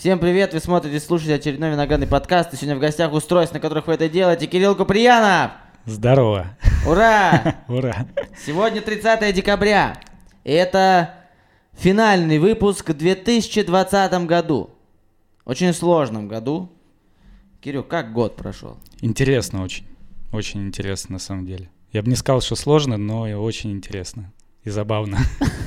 Всем привет, вы смотрите, слушаете очередной виноградный подкаст. И сегодня в гостях устройств, на которых вы это делаете, Кирилл Куприянов. Здорово. Ура! Ура. Сегодня 30 декабря. И это финальный выпуск в 2020 году. Очень сложном году. Кирилл, как год прошел? Интересно очень. Очень интересно на самом деле. Я бы не сказал, что сложно, но и очень интересно. И забавно.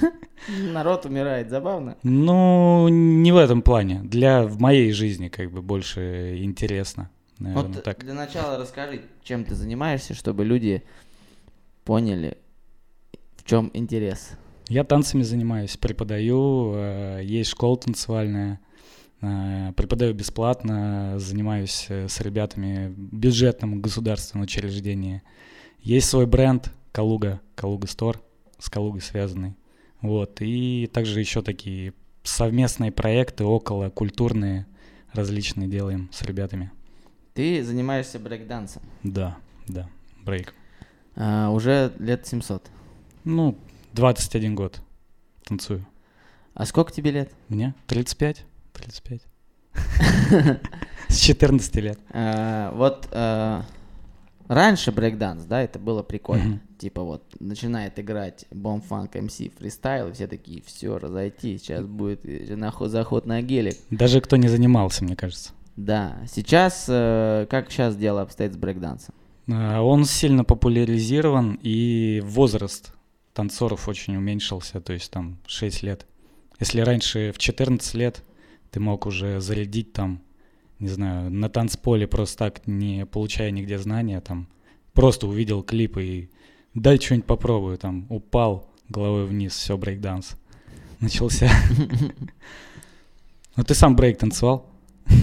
Народ умирает, забавно. Ну, не в этом плане. Для в моей жизни как бы больше интересно. Наверное, Вот так. для начала расскажи, чем ты занимаешься, чтобы люди поняли, в чем интерес. Я танцами занимаюсь, преподаю, э, есть школа танцевальная, э, преподаю бесплатно, занимаюсь э, с ребятами в бюджетном государственном учреждении. Есть свой бренд Калуга, Калуга Стор, с Калугой связанный. Вот, и также еще такие совместные проекты около культурные различные делаем с ребятами. Ты занимаешься брейкдансом. Да, да, брейк. А, уже лет 700. Ну, 21 год танцую. А сколько тебе лет? Мне 35, 35. С 14 лет. А, вот а, раньше брейкданс, да, это было прикольно. Мгм. Типа вот начинает играть бомфанк МС фристайл, и все такие, все, разойти, сейчас будет э, нахуй заход на гелик. Даже кто не занимался, мне кажется. Да, сейчас, э, как сейчас дело обстоит с брейкдансом? А, Он сильно популяризирован, и возраст танцоров очень уменьшился, то есть там 6 лет. Если раньше в 14 лет ты мог уже зарядить там, не знаю, на танцполе просто так, не получая нигде знания, там, просто увидел клип и дай что-нибудь попробую, там, упал головой вниз, все, брейкданс. Начался. Ну ты сам брейк танцевал?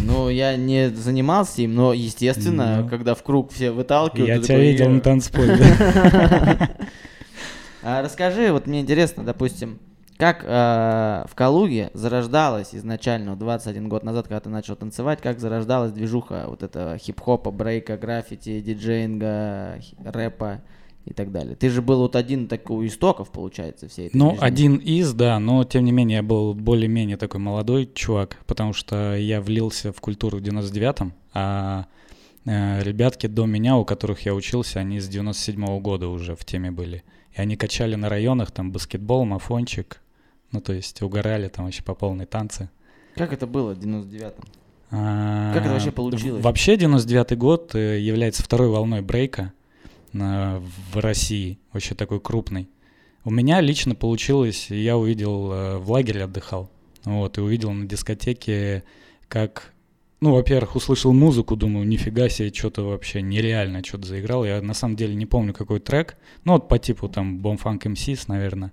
Ну, я не занимался им, но, естественно, Ну. когда в круг все выталкивают... Я тебя видел на танцполе, да? А расскажи, вот мне интересно, допустим, как э, в Калуге зарождалась изначально, вот 21 год назад, когда ты начал танцевать, как зарождалась движуха вот этого хип-хопа, брейка, граффити, диджеинга, хи- рэпа и так далее. Ты же был вот один такой у истоков, получается, всей этой Ну, движения. один из, да, но тем не менее я был более-менее такой молодой чувак, потому что я влился в культуру в 99-м, а э, ребятки до меня, у которых я учился, они с 97-го года уже в теме были. И они качали на районах там баскетбол, мафончик, ну, то есть угорали там вообще по полной танцы. Как это было в 99-м? А, Как это вообще получилось? Вообще 99-й год э, является второй волной брейка на- в России, вообще такой крупный. У меня лично получилось, я увидел, э, в лагере отдыхал, вот, и увидел на дискотеке, как, ну, во-первых, услышал музыку, думаю, нифига себе, что-то вообще нереально что-то заиграл. Я на самом деле не помню, какой трек, ну, вот по типу там Bombfunk MCs, наверное.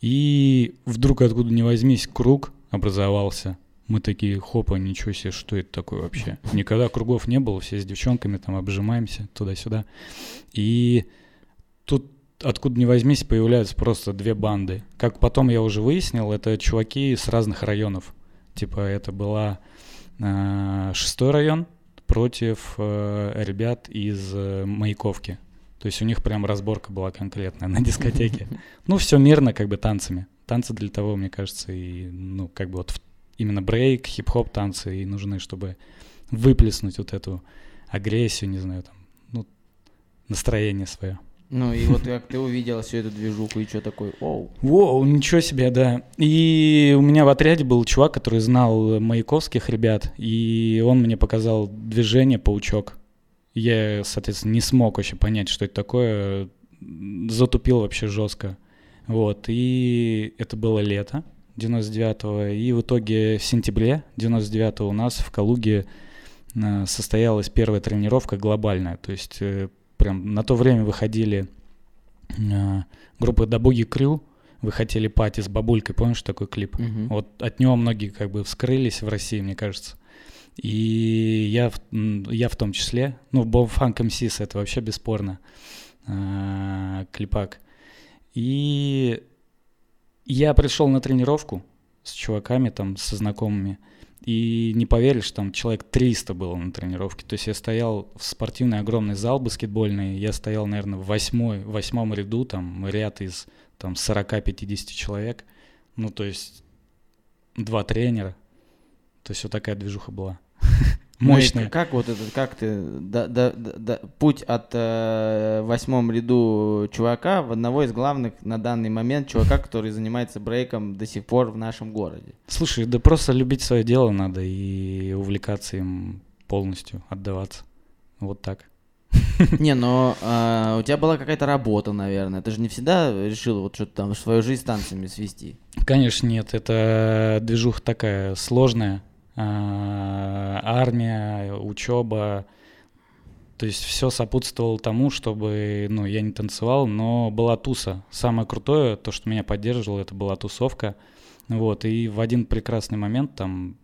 И вдруг откуда ни возьмись круг образовался. Мы такие, хопа, ничего себе, что это такое вообще? Никогда кругов не было, все с девчонками там обжимаемся туда-сюда. И тут откуда ни возьмись появляются просто две банды. Как потом я уже выяснил, это чуваки с разных районов. Типа это была э, шестой район против э, ребят из э, Маяковки. То есть у них прям разборка была конкретная на дискотеке. Ну, все мирно, как бы танцами. Танцы для того, мне кажется, и, ну, как бы вот именно брейк, хип-хоп танцы и нужны, чтобы выплеснуть вот эту агрессию, не знаю, там, ну, настроение свое. Ну и вот как ты увидел всю эту движуху и что такой, оу. Воу, ничего себе, да. И у меня в отряде был чувак, который знал маяковских ребят, и он мне показал движение «Паучок». Я, соответственно, не смог вообще понять, что это такое, затупил вообще жестко. Вот, и это было лето 99-го, и в итоге в сентябре 99-го у нас в Калуге э, состоялась первая тренировка глобальная, то есть э, прям на то время выходили группы Дабуги Крю, выходили пати с бабулькой, помнишь такой клип? Мгм. Вот от него многие как бы вскрылись в России, мне кажется. И я, я в том числе, ну, Боб Фанк МСИС это вообще бесспорно, а, клипак. И я пришел на тренировку с чуваками там, со знакомыми, и не поверишь, там человек 300 было на тренировке. То есть я стоял в спортивный огромный зал баскетбольный, я стоял, наверное, в восьмой, восьмом ряду, там ряд из там 40-50 человек. Ну, то есть два тренера. То есть вот такая движуха была. Мощная. как вот этот, как ты, да- да- да- да- путь от э, восьмом ряду чувака в одного из главных на данный момент чувака, который занимается брейком до сих пор в нашем городе. Слушай, да просто любить свое дело надо и увлекаться им полностью, отдаваться. Вот так. Не, но а, у тебя была какая-то работа, наверное. Ты же не всегда решил вот что-то там свою жизнь с танцами свести. Конечно, нет, это движуха такая сложная. А, Армия, учеба. То есть все сопутствовало тому, чтобы, ну, я не танцевал, но была туса. Самое крутое, то, что меня поддерживало, это была тусовка. Вот, и в один прекрасный момент там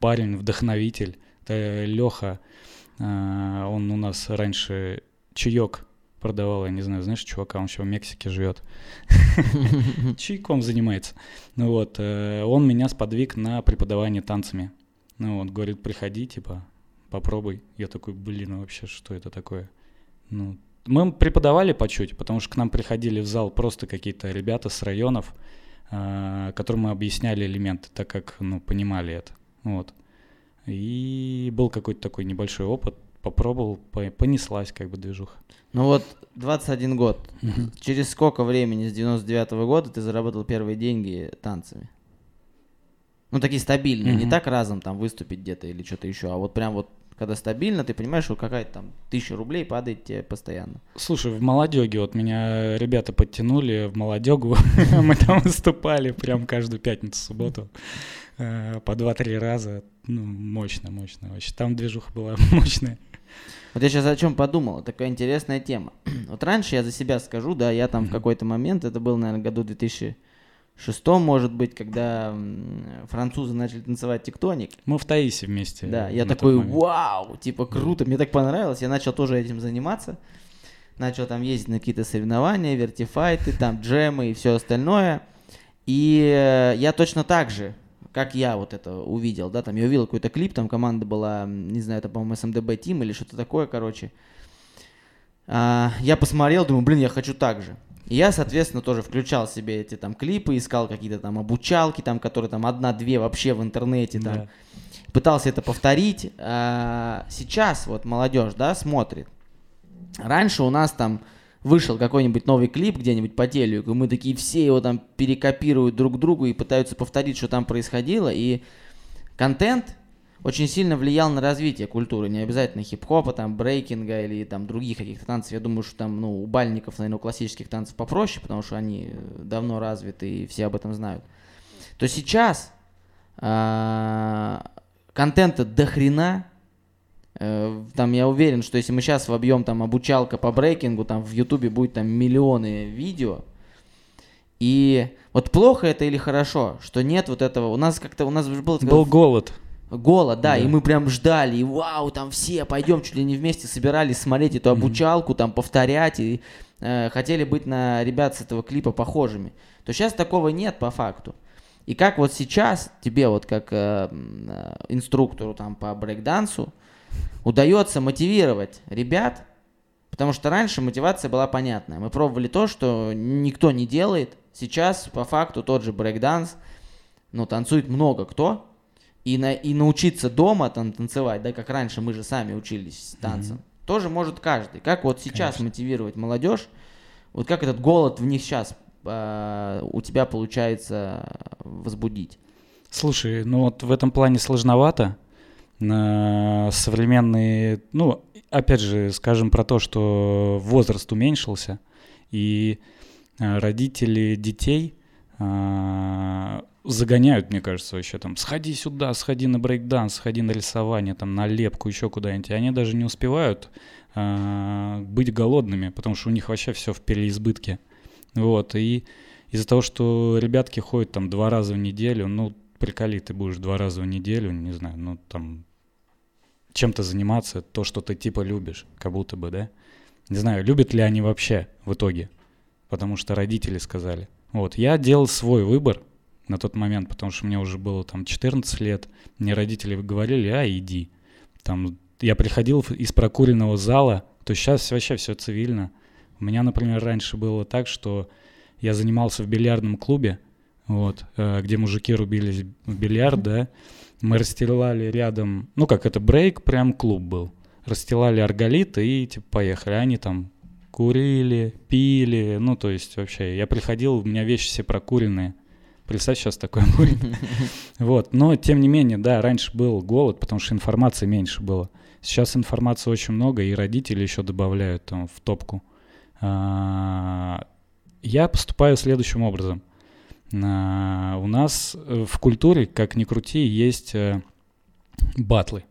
парень, вдохновитель, Леха, он у нас раньше чаек продавал, я не знаю, знаешь, чувака, он еще в Мексике живет. Чайком занимается. Ну вот, э, он меня сподвиг на преподавание танцами. Ну вот, говорит, приходи, типа, попробуй. Я такой, блин, а вообще, что это такое? Ну, мы преподавали по чуть, потому что к нам приходили в зал просто какие-то ребята с районов, э, которым мы объясняли элементы, так как, ну, понимали это. Вот. И был какой-то такой небольшой опыт, попробовал, по- понеслась как бы движуха. Ну вот 21 год. Через сколько времени с 99 года ты заработал первые деньги танцами? Ну, такие стабильные, не так разом там выступить где-то или что-то еще, а вот прям вот когда стабильно, ты понимаешь, что какая-то там тысяча рублей падает тебе постоянно. Слушай, в молодеге вот меня ребята подтянули в молодегу, мы там выступали прям каждую пятницу, субботу э, по два-три раза. Ну, мощно, мощно вообще. Там движуха была мощная. Вот я сейчас о чем подумал, такая интересная тема. вот раньше я за себя скажу, да, я там в какой-то момент, это был, наверное, году 2006, может быть, когда французы начали танцевать тектоник. Мы в Таисе вместе. Да, я такой, вау, типа круто, мне так понравилось, я начал тоже этим заниматься, начал там ездить на какие-то соревнования, вертифайты, там джемы и все остальное, и э, я точно так же, как я вот это увидел, да, там я увидел какой-то клип, там команда была, не знаю, это, по-моему, СМДБ Тим или что-то такое, короче, А, я посмотрел, думаю, блин, я хочу так же. И я, соответственно, тоже включал себе эти там клипы, искал какие-то там обучалки, там, которые там одна-две вообще в интернете, там, Да. пытался это повторить. А, Сейчас вот молодежь, да, смотрит. Раньше у нас там вышел какой-нибудь новый клип где-нибудь по телеку, и мы такие все его там перекопируют друг другу и пытаются повторить, что там происходило. И контент очень сильно влиял на развитие культуры, не обязательно хип-хопа, там, брейкинга или там других каких-то танцев. Я думаю, что там, ну, у бальников, наверное, у классических танцев попроще, потому что они э, давно развиты и все об этом знают. То сейчас а, контента до хрена. Э, Там я уверен, что если мы сейчас вобьем там обучалка по брейкингу, там в Ютубе будет там миллионы видео. И вот плохо это или хорошо, что нет вот этого. У нас как-то у нас же было такое Был голод. голод, да, Да. и мы прям ждали, и вау, там все пойдем, чуть ли не вместе собирались смотреть эту обучалку, там повторять, и э, хотели быть на ребят с этого клипа похожими. То сейчас такого нет по факту. И как вот сейчас тебе вот как э, э, инструктору там по брейкдансу удается мотивировать ребят, потому что раньше мотивация была понятная. Мы пробовали то, что никто не делает. Сейчас по факту тот же брейкданс, ну, танцует много кто, и, на, и научиться дома там танцевать, да, как раньше мы же сами учились танцам, тоже может каждый. Как вот сейчас Конечно. мотивировать молодежь, вот как этот голод в них сейчас а, у тебя получается возбудить? Слушай, ну вот в этом плане сложновато. Современные, ну, опять же, скажем про то, что возраст уменьшился, и а, родители детей а, загоняют, мне кажется, вообще там, сходи сюда, сходи на брейкданс, сходи на рисование, там, на лепку, еще куда-нибудь. Они даже не успевают а, быть голодными, потому что у них вообще все в переизбытке. Вот, и из-за того, что ребятки ходят там два раза в неделю, ну, приколи, ты будешь два раза в неделю, не знаю, ну, там, чем-то заниматься, то, что ты типа любишь, как будто бы, да? Не знаю, любят ли они вообще в итоге, потому что родители сказали. Вот, я делал свой выбор на тот момент, потому что мне уже было там 14 лет, мне родители говорили, а, иди. Там, я приходил из прокуренного зала, то сейчас вообще все цивильно. У меня, например, раньше было так, что я занимался в бильярдном клубе, вот, э, где мужики рубились в бильярд, да. Мы расстилали рядом, ну как это, брейк, прям клуб был. Расстилали арголит и типа поехали. Они там курили, пили, ну то есть вообще, я приходил, у меня вещи все прокуренные. Представь, сейчас такое будет. Вот, но тем не менее, да, раньше был голод, потому что информации меньше было. Сейчас информации очень много, и родители еще добавляют там в топку. А, я поступаю следующим образом. А, у нас э, в культуре, как ни крути, есть э, батлы.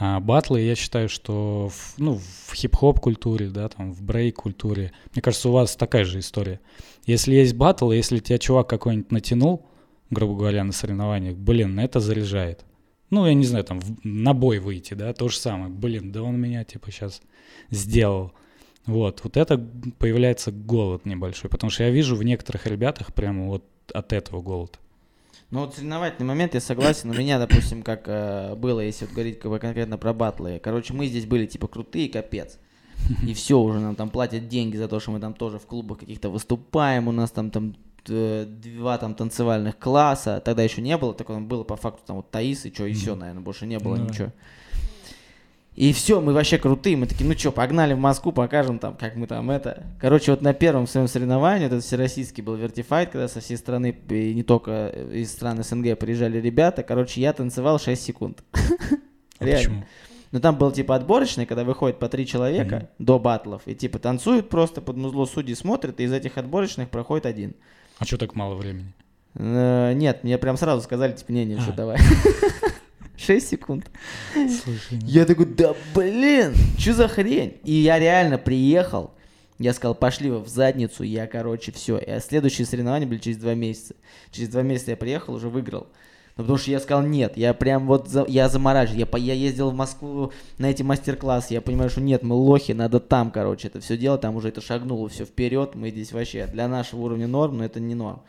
А батлы, я считаю, что в, ну, в хип-хоп культуре, да, там, в брейк культуре, мне кажется, у вас такая же история. Если есть батл, если тебя чувак какой-нибудь натянул, грубо говоря, на соревнованиях, блин, это заряжает. Ну, я не знаю, там, в, на бой выйти, да, то же самое. Блин, да он меня, типа, сейчас сделал. Вот, вот это появляется голод небольшой, потому что я вижу в некоторых ребятах прямо вот от этого голод. Ну вот соревновательный момент, я согласен. У меня, допустим, как э, было, если вот говорить как бы, конкретно про батлы. Короче, мы здесь были типа крутые, капец. И все, уже нам там платят деньги за то, что мы там тоже в клубах каких-то выступаем. У нас там, там два там танцевальных класса. Тогда еще не было, такое было по факту там вот Таис и что, и все, наверное, больше не было ну, ничего. И все, мы вообще крутые. Мы такие, ну что, погнали в Москву, покажем там, как мы там это. Короче, вот на первом своем соревновании, это всероссийский был вертифайт, когда со всей страны, и не только из стран СНГ приезжали ребята. Короче, я танцевал 6 секунд. А Реально. Ну там был типа отборочный, когда выходит по три человека mm-hmm. до батлов, и типа танцуют просто под музло судьи смотрят, и из этих отборочных проходит один. А что так мало времени? Э, нет, мне прям сразу сказали, типа, не, не, а. что давай. 6 секунд. Слушай, ну... Я такой, да блин, что за хрень? И я реально приехал, я сказал, пошли в задницу, я, короче, все. И следующие соревнования были через два месяца. Через два месяца я приехал, уже выиграл. Ну, потому что я сказал, нет, я прям вот, за, я замораживаю. Я, я ездил в Москву на эти мастер-классы, я понимаю, что нет, мы лохи, надо там, короче, это все делать, там уже это шагнуло все вперед, мы здесь вообще для нашего уровня норм, но это не норм.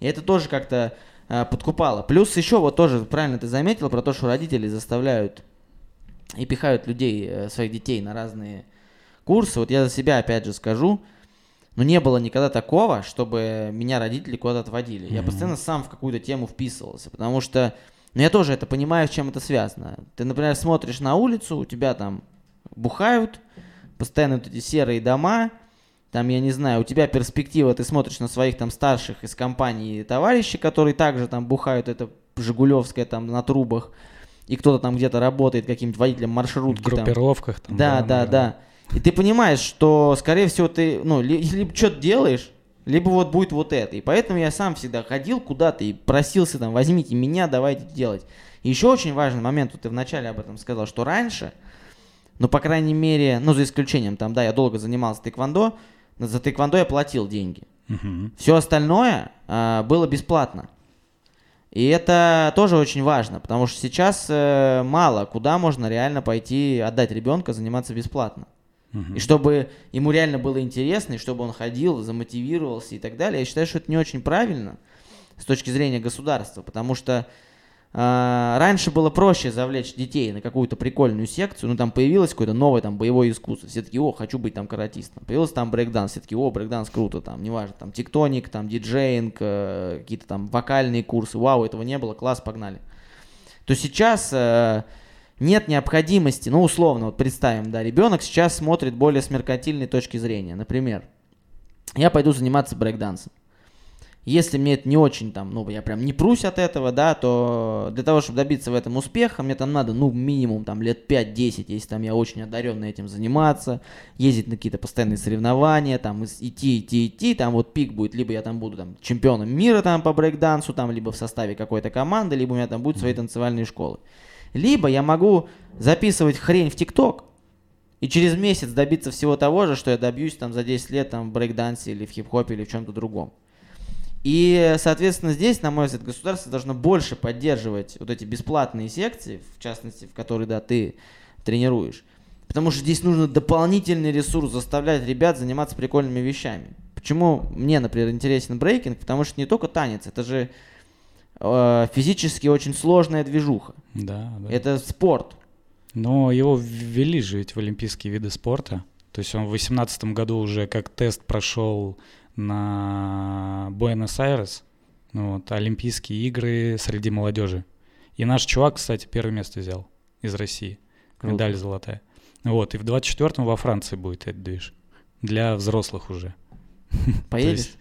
И это тоже как-то подкупало. Плюс еще вот тоже, правильно ты заметил, про то, что родители заставляют и пихают людей, э, своих детей на разные курсы. Вот я за себя опять же скажу, но не было никогда такого, чтобы меня родители куда-то отводили. Mm-hmm. Я постоянно сам в какую-то тему вписывался, потому что, ну я тоже это понимаю, с чем это связано. Ты, например, смотришь на улицу, у тебя там бухают, постоянно вот эти серые дома, там, я не знаю, у тебя перспектива, ты смотришь на своих там старших из компании товарищей, которые также там бухают, это Жигулевская там на трубах, и кто-то там где-то работает каким-то водителем маршрутки. В группировках там. Да, да, да, да. И ты понимаешь, что, скорее всего, ты, ну, ли, либо что-то делаешь, либо вот будет вот это. И поэтому я сам всегда ходил куда-то и просился там, возьмите меня, давайте делать. И еще очень важный момент, вот ты вначале об этом сказал, что раньше, ну, по крайней мере, ну, за исключением, там, да, я долго занимался тэквондо, за тэквондо я платил деньги. Угу. Все остальное э, было бесплатно. И это тоже очень важно, потому что сейчас э, мало куда можно реально пойти отдать ребенка заниматься бесплатно. Угу. И чтобы ему реально было интересно, и чтобы он ходил, замотивировался и так далее, я считаю, что это не очень правильно с точки зрения государства, потому что раньше было проще завлечь детей на какую-то прикольную секцию, ну там появилось какое-то новое там боевое искусство, все таки о, хочу быть там каратистом. Появился там брейкданс, все таки о, брейкданс круто, там, неважно, там тектоник, там DJing, э, какие-то там вокальные курсы, вау, этого не было, класс, погнали. То сейчас э, нет необходимости, ну условно, вот представим, да, ребенок сейчас смотрит более с меркантильной точки зрения, например, я пойду заниматься брейкдансом. Если мне это не очень там, ну, я прям не прусь от этого, да, то для того, чтобы добиться в этом успеха, мне там надо, ну, минимум там лет 5-10, если там я очень одаренный этим заниматься, ездить на какие-то постоянные соревнования, там идти, идти, идти, там вот пик будет, либо я там буду там чемпионом мира там по брейкдансу, там, либо в составе какой-то команды, либо у меня там будут свои танцевальные школы. Либо я могу записывать хрень в ТикТок, и через месяц добиться всего того же, что я добьюсь там за 10 лет там в брейкдансе или в хип-хопе или в чем-то другом. И, соответственно, здесь, на мой взгляд, государство должно больше поддерживать вот эти бесплатные секции, в частности, в которые, да, ты тренируешь. Потому что здесь нужно дополнительный ресурс заставлять ребят заниматься прикольными вещами. Почему мне, например, интересен брейкинг? Потому что не только танец, это же э, физически очень сложная движуха. Да, да. Это спорт. Но его ввели же ведь в олимпийские виды спорта. То есть он в 2018 году уже как тест прошел на Буэнос-Айрес, Ну Вот, Олимпийские игры среди молодежи. И наш чувак, кстати, первое место взял из России. Круто. Медаль золотая. Вот, и в 24-м во Франции будет этот движ. Для взрослых уже. Поедешь?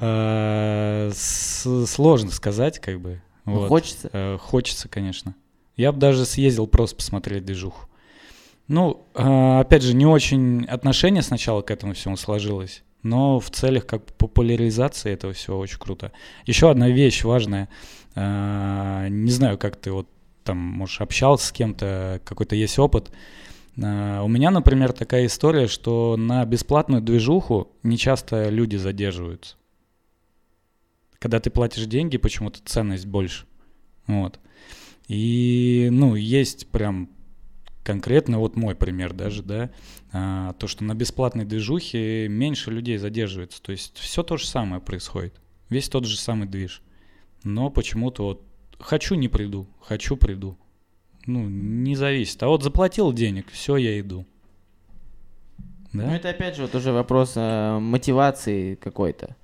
Э, Сложно сказать, как бы. Ну. Хочется? Э, Хочется, конечно. Я бы даже съездил просто посмотреть движуху. Ну, э, опять же, не очень отношение сначала к этому всему сложилось, но в целях как популяризации этого всего очень круто. Еще одна вещь важная. Э, Не знаю, как ты вот там, может, общался с кем-то, какой-то есть опыт. Э, У меня, например, такая история, что на бесплатную движуху не часто люди задерживаются. Когда ты платишь деньги, почему-то ценность больше. Вот. И, ну, есть прям конкретно вот мой пример даже, да, а, то, что на бесплатной движухе меньше людей задерживается. То есть все то же самое происходит. Весь тот же самый движ. Но почему-то вот хочу не приду, хочу приду. Ну, не зависит. А вот заплатил денег, все, я иду. Да? Ну, это опять же вот уже вопрос э, мотивации какой-то.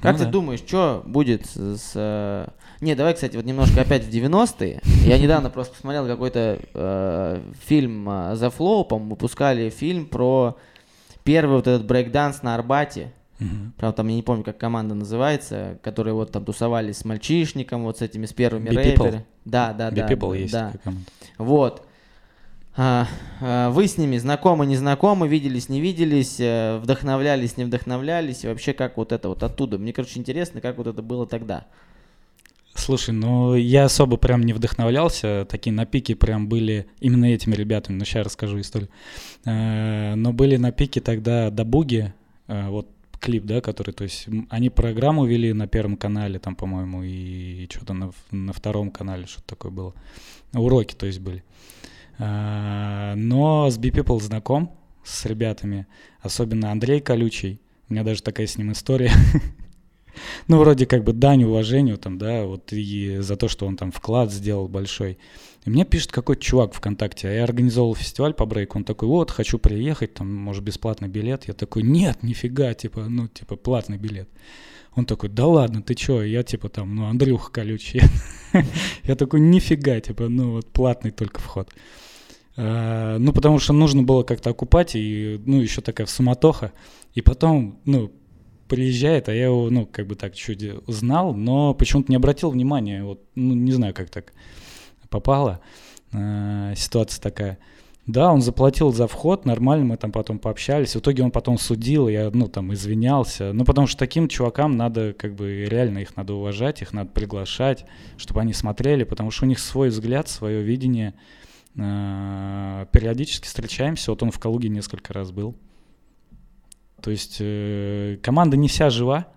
Как Ну ты да. думаешь, что будет с... с, э, Не, давай, кстати, вот немножко опять в 90-е. Я недавно просто посмотрел какой-то э, фильм э, Flow, по-моему, выпускали фильм про первый вот этот брейкданс на Арбате. Мгм. Правда, там я не помню, как команда называется, которые вот там тусовались с мальчишником, вот с этими, с первыми рэперами. Да, да, Be да. People да, есть да. команда. Вот. А, а, Вы с ними знакомы, не знакомы, виделись, не виделись, э, вдохновлялись, не вдохновлялись, и вообще как вот это вот оттуда. Мне, короче, интересно, как вот это было тогда. Слушай, ну я особо прям не вдохновлялся, такие на пике прям были именно этими ребятами, но сейчас расскажу историю. Э, Но были на пике тогда Дабуги, э, вот клип, да, который, то есть они программу вели на первом канале, там, по-моему, и что-то на, на втором канале что-то такое было. Уроки, то есть, были. Но с B-People знаком, с ребятами, особенно Андрей Колючий, у меня даже такая с ним история. Ну, вроде как бы дань уважению там, да, вот и за то, что он там вклад сделал большой. И мне пишет какой-то чувак ВКонтакте, а я организовал фестиваль по брейку, он такой, вот, хочу приехать, там, может, бесплатный билет. Я такой, нет, нифига, типа, ну, типа, платный билет. Он такой, да ладно, ты чё? Я типа там, ну, Андрюха колючий. Я такой, нифига, типа, ну, вот платный только вход. А, Ну, потому что нужно было как-то окупать, и, ну, еще такая суматоха. И потом, ну, приезжает, а я его, ну, как бы так чуть знал, но почему-то не обратил внимания. Вот, ну, не знаю, как так попало. Э, Ситуация такая. Да, он заплатил за вход, нормально, мы там потом пообщались. В итоге он потом судил, я, ну, там, извинялся. Ну, потому что таким чувакам надо, как бы, реально их надо уважать, их надо приглашать, чтобы они смотрели, потому что у них свой взгляд, свое видение. Э, Периодически встречаемся, вот он в Калуге несколько раз был. То есть э, команда не вся жива,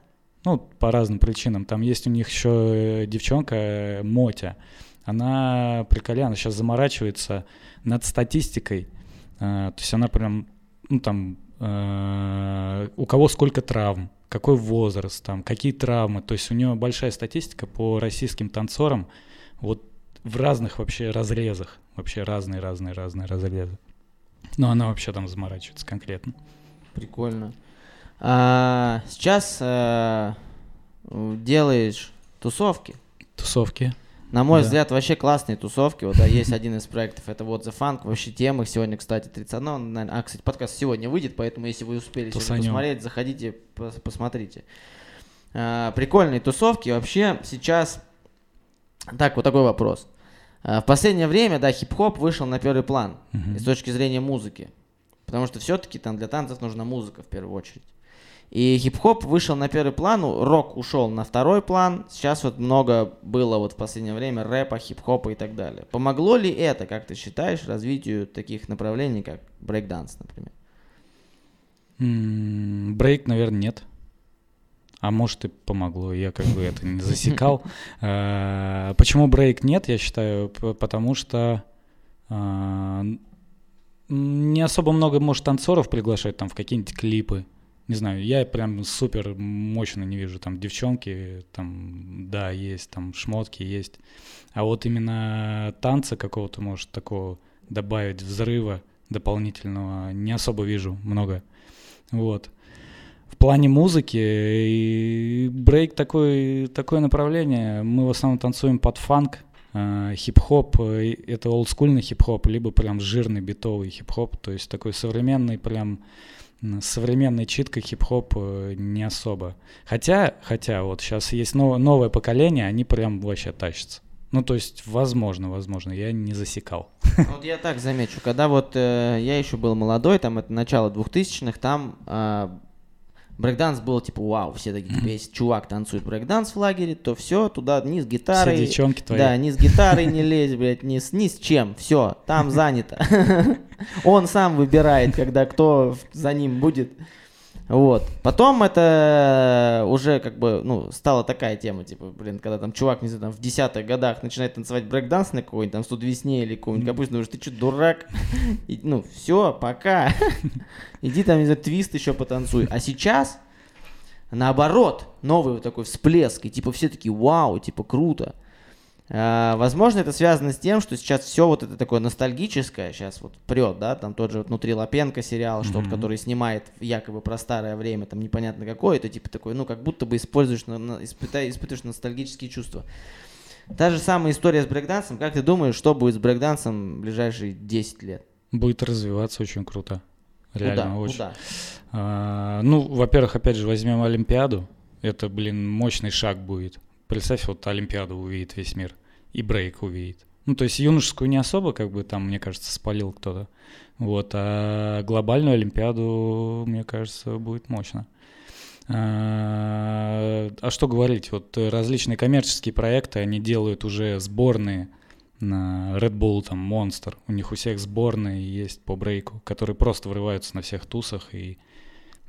ну, по разным причинам. Там есть у них еще э, девчонка э, Мотя. Она прикольная, она сейчас заморачивается над статистикой. Э, то есть она прям, ну, там, у кого сколько травм, какой возраст, там, какие травмы. То есть у нее большая статистика по российским танцорам вот в разных вообще разрезах. Вообще разные-разные-разные разрезы. Но она вообще там заморачивается конкретно. Прикольно. А, сейчас э, делаешь тусовки. Тусовки. На мой Да. взгляд, вообще классные тусовки. Вот, да, есть один из проектов, это вот The Funk. Вообще тема сегодня, кстати, 30. Ну, наверное, а, кстати, подкаст сегодня выйдет, поэтому если вы успели сегодня посмотреть, заходите, пос- посмотрите. А, прикольные тусовки. Вообще сейчас... Так, вот такой вопрос. А, в последнее время, да, хип-хоп вышел на первый план и с точки зрения музыки. Потому что все-таки там для танцев нужна музыка в первую очередь. И хип-хоп вышел на первый план, ну, рок ушел на второй план. Сейчас вот много было вот в последнее время рэпа, хип-хопа и так далее. Помогло ли это, как ты считаешь, развитию таких направлений, как брейкданс, например? Брейк, наверное, нет. А может и помогло, я как бы это не засекал. А, Почему брейк нет, я считаю, потому что а, не особо много может танцоров приглашать там в какие-нибудь клипы. Не знаю, я прям супер мощно не вижу. Там девчонки, там, да, есть, там шмотки есть. А вот именно танца какого-то, может, такого добавить взрыва дополнительного не особо вижу много. Вот. В плане музыки и брейк такой, такое направление. Мы в основном танцуем под фанк, э, хип-хоп, э, это олдскульный хип-хоп, либо прям жирный битовый хип-хоп, то есть такой современный прям современный читка хип-хоп э, не особо. Хотя, хотя вот сейчас есть нов, новое поколение, они прям вообще тащатся. Ну, то есть, возможно, возможно, я не засекал. Вот я так замечу, когда вот э, я еще был молодой, там это начало 2000-х, там э, брейкданс был типа вау, все такие, типа, если чувак танцует брейкданс в лагере, то все, туда ни с гитарой. Все девчонки твои. Да, ни с гитарой не лезь, блядь, ни с, ни с чем, все, там занято. Он сам выбирает, когда кто за ним будет. Вот. Потом это уже как бы, ну, стала такая тема, типа, блин, когда там чувак, не знаю, там в десятых годах начинает танцевать брейкданс на какой-нибудь там студ весне или какой-нибудь капуст, думаешь, ты что, дурак? И, ну, все, пока. Иди там, не знаю, твист еще потанцуй. А сейчас, наоборот, новый вот такой всплеск, и типа все такие, вау, типа, круто. А, возможно, это связано с тем, что сейчас все вот это такое ностальгическое сейчас вот прет, да, там тот же вот внутри Лапенко сериал, что-то, mm-hmm. который снимает якобы про старое время, там непонятно какое, это типа такой, ну, как будто бы используешь, испытай, испытываешь ностальгические чувства. Та же самая история с брейкдансом. Как ты думаешь, что будет с брейкдансом в ближайшие 10 лет? Будет развиваться очень круто. Реально куда? очень. Куда? А, ну, во-первых, опять же, возьмем Олимпиаду. Это, блин, мощный шаг будет. Представь, вот Олимпиаду увидит весь мир и брейк увидит. Ну, то есть юношескую не особо, как бы там, мне кажется, спалил кто-то. Вот, а глобальную Олимпиаду, мне кажется, будет мощно. А, а что говорить, вот различные коммерческие проекты, они делают уже сборные на Red Bull, там, Monster. У них у всех сборные есть по брейку, которые просто врываются на всех тусах, и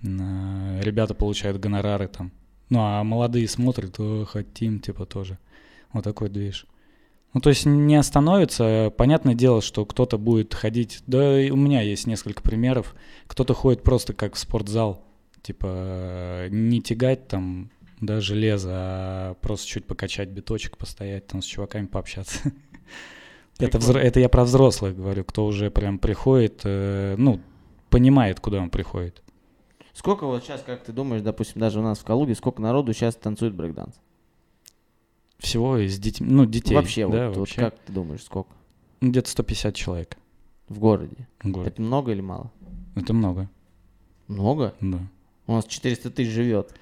а, ребята получают гонорары там. Ну, а молодые смотрят, хотим, типа, тоже. Вот такой движ. Ну, то есть не остановится. Понятное дело, что кто-то будет ходить. Да, и у меня есть несколько примеров. Кто-то ходит просто как в спортзал. Типа не тягать там, да, железо, а просто чуть покачать биточек, постоять там с чуваками пообщаться. Это, взро- это я про взрослых говорю, кто уже прям приходит, э, ну, понимает, куда он приходит. Сколько вот сейчас, как ты думаешь, допустим, даже у нас в Калуге, сколько народу сейчас танцует брейкданс? Всего из детей, ну, детей. Вообще, да, вот, вообще. вот как ты думаешь, сколько? Ну, Где-то 150 человек В городе. в городе. Это много или мало? Это много, Много? да. У нас 400 тысяч живет.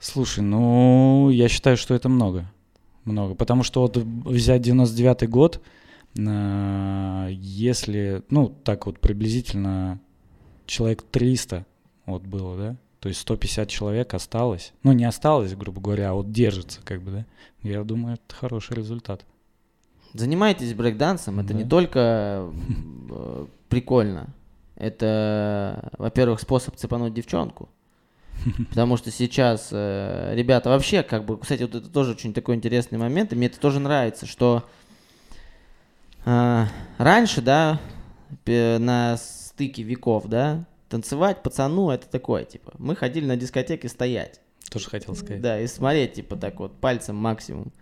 Слушай, ну, я считаю, что это много. Много. Потому что вот взять 99-й год, если, ну, так вот приблизительно человек 300 вот было, да? То есть 150 человек осталось. Ну, не осталось, грубо говоря, а вот держится, как бы, да? Я думаю, это хороший результат. Занимайтесь брейкдансом, это не Да. только э, прикольно. Это, во-первых, способ цепануть девчонку. Потому что сейчас э, ребята вообще, как бы, кстати, вот это тоже очень такой интересный момент, и мне это тоже нравится, что э, раньше, да, на стыке веков, да, танцевать пацану это такое, типа, мы ходили на дискотеки стоять. Тоже хотел сказать. Да, и смотреть, типа, так вот, пальцем максимум.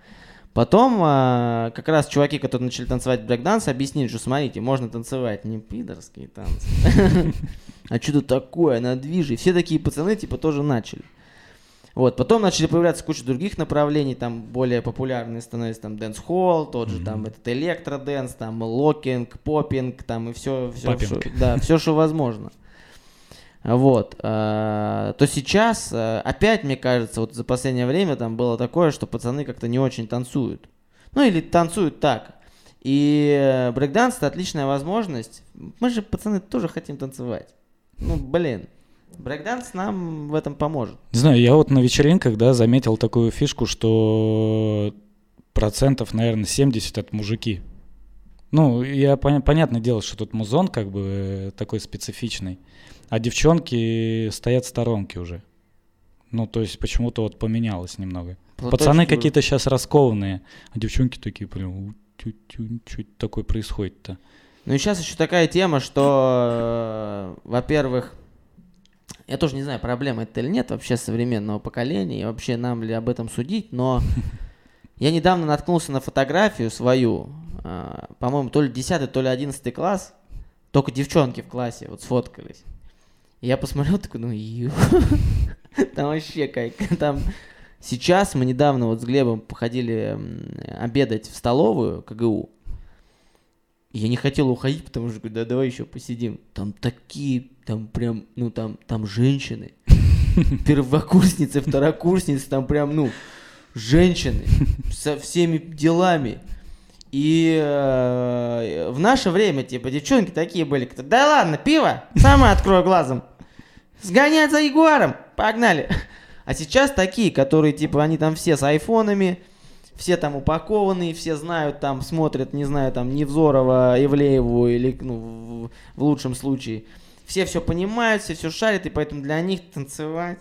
Потом а, как раз чуваки, которые начали танцевать брейкданс, объяснили, что смотрите, можно танцевать не пидорские танцы, а что-то такое, на движе. И Все такие пацаны, типа, тоже начали. Вот, потом начали появляться куча других направлений, там более популярные становятся там dancehall, тот же там этот electro dance, там locking, popping, там и все, все, да, все, что возможно. Вот, а, то сейчас а, опять, мне кажется, вот за последнее время там было такое, что пацаны как-то не очень танцуют. Ну или танцуют так. И э, брейкданс это отличная возможность. Мы же, пацаны, тоже хотим танцевать. Ну, блин, брейкданс нам в этом поможет. Не знаю, я вот на вечеринках, да, заметил такую фишку, что процентов, наверное, 70 это мужики. Ну, я поня- понятное дело, что тут музон как бы э, такой специфичный, а девчонки стоят в сторонке уже. Ну, то есть почему-то вот поменялось немного. Пацаны Платочки- какие-то сейчас раскованные, а девчонки такие прям, «У, тю-тю, что такое происходит-то? Ну и сейчас еще такая тема, что, э, во-первых, я тоже не знаю, проблема это или нет вообще современного поколения, и вообще нам ли об этом судить, но я недавно наткнулся на фотографию свою, э, по-моему, то ли 10 то ли 11 класс, только девчонки в классе вот сфоткались. Я посмотрел такой, ну ю. Там вообще как, там... Сейчас мы недавно вот с Глебом походили обедать в столовую КГУ. Я не хотел уходить, потому что говорю, да давай еще посидим. Там такие, там прям, ну там, там женщины. Первокурсницы, второкурсницы, там прям, ну, женщины со всеми делами. И э, в наше время, типа, девчонки такие были, да ладно, пиво, сама открою глазом. Сгонять за Ягуаром, погнали. А сейчас такие, которые, типа, они там все с айфонами, все там упакованные, все знают, там смотрят, не знаю, там Невзорова, Ивлееву или, ну, в, в лучшем случае. Все все понимают, все все шарят, и поэтому для них танцевать,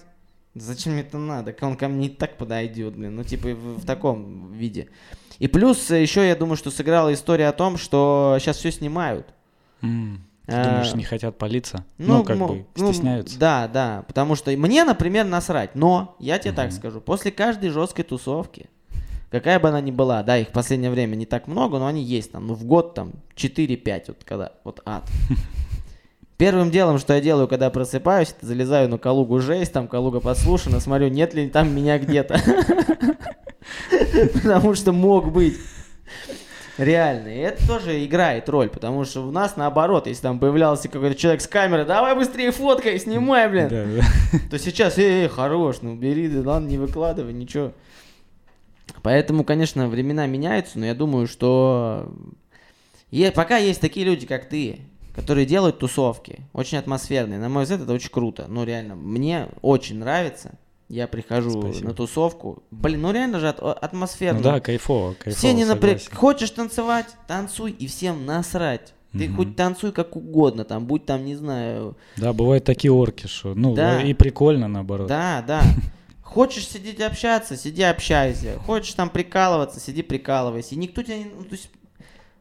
зачем мне это надо? Он ко мне и так подойдет, блин, ну, типа, в, в таком виде. И плюс э, еще, я думаю, что сыграла история о том, что сейчас все снимают. М, Ты А, думаешь, не хотят палиться? Ну, как мо- бы ну, стесняются. Да, да, потому что мне, например, насрать, но я тебе так Мгм. скажу, после каждой жесткой тусовки, какая бы она ни была, да, их в последнее время не так много, но они есть там, ну в год там 4-5, вот когда, вот ад. Первым делом, что я делаю, когда просыпаюсь, это залезаю на Калугу жесть, там Калуга подслушана, смотрю, нет ли там меня где-то. Потому что мог быть. Реально. И это тоже играет роль, потому что у нас наоборот, если там появлялся какой-то человек с камерой, давай быстрее фоткай, снимай, блин. Да, да. То сейчас, эй, эй, хорош, ну бери, да ладно, не выкладывай, ничего. Поэтому, конечно, времена меняются, но я думаю, что е- пока есть такие люди, как ты, которые делают тусовки, очень атмосферные, на мой взгляд, это очень круто. Ну, реально, мне очень нравится. Я прихожу Спасибо. на тусовку. Блин, ну реально же ат- атмосферно. Ну да, кайфово, кайфово, Все не напряг. Хочешь танцевать, танцуй, и всем насрать. Ты Мгм. хоть танцуй как угодно, там, будь там, не знаю, Да, бывают такие орки, что, ну, Да. и прикольно наоборот. Да, да. Хочешь сидеть общаться, сиди общайся. Хочешь там прикалываться, сиди прикалывайся. И никто тебя не... ну, то есть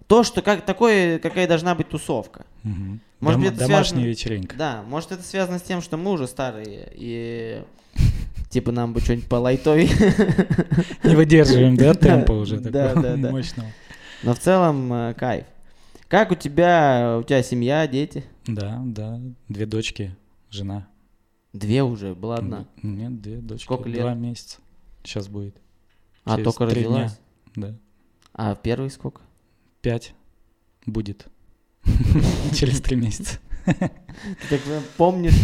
то, что как такое, какая должна быть тусовка. Мгм. Может быть, это домашняя связано- вечеринка. Да, может это связано с тем, что мы уже старые и типа нам бы что-нибудь по лайтовей. Не выдерживаем, да, темпа уже такого мощного. Но в целом э, кайф. Как у тебя, у тебя семья, дети? Да, да, две дочки, жена. Две уже, была одна. Нет, две дочки. Сколько лет? Два месяца. Сейчас будет. А через только дня. родилась. Да. А первый сколько? Пять будет. Через три месяца. Ты так прям помнишь?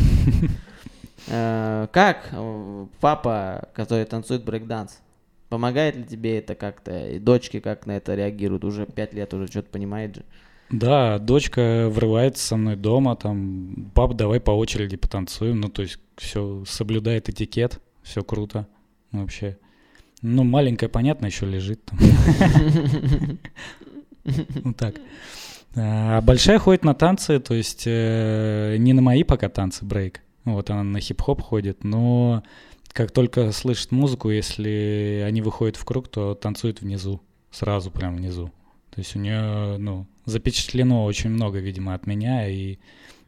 Э, Как э, папа, который танцует брейкданс, помогает ли тебе это как-то? И дочки как на это реагируют? Уже пять лет уже что-то понимает же. Да, дочка врывается со мной дома, там, пап, давай по очереди потанцуем. Ну, то есть все соблюдает этикет, все круто вообще. Ну, маленькая, понятно, еще лежит там. Вот так. А большая ходит на танцы, то есть э, не на мои пока танцы брейк. Вот она на хип-хоп ходит, но как только слышит музыку, если они выходят в круг, то танцует внизу, сразу прям внизу. То есть у нее, ну, запечатлено очень много, видимо, от меня и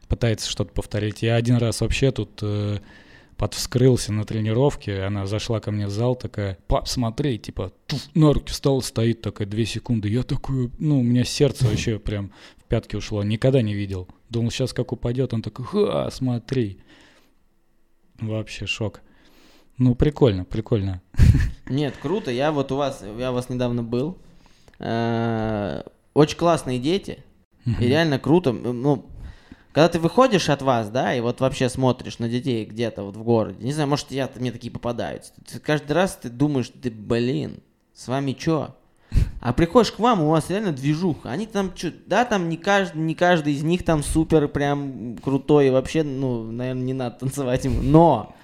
пытается что-то повторить. Я один раз вообще тут э, подвскрылся на тренировке, она зашла ко мне в зал, такая, пап, смотри, типа, туф, на руки встала, стоит такая, две секунды. Я такой, ну, у меня сердце вообще прям в пятки ушло, никогда не видел. Думал, сейчас как упадет, он такой, ха, смотри. Вообще шок. Ну, прикольно, прикольно. Нет, круто. Я вот у вас, я у вас недавно был. Э, Очень классные дети. И реально круто. Ну, когда ты выходишь от вас, да, и вот вообще смотришь на детей где-то вот в городе, не знаю, может, я, мне такие попадаются. Ты каждый раз ты думаешь, ты, блин, с вами чё? А приходишь к вам, у вас реально движуха. Они там что, да, там не каждый, не каждый из них там супер прям крутой. И вообще, ну, наверное, не надо танцевать ему. Но,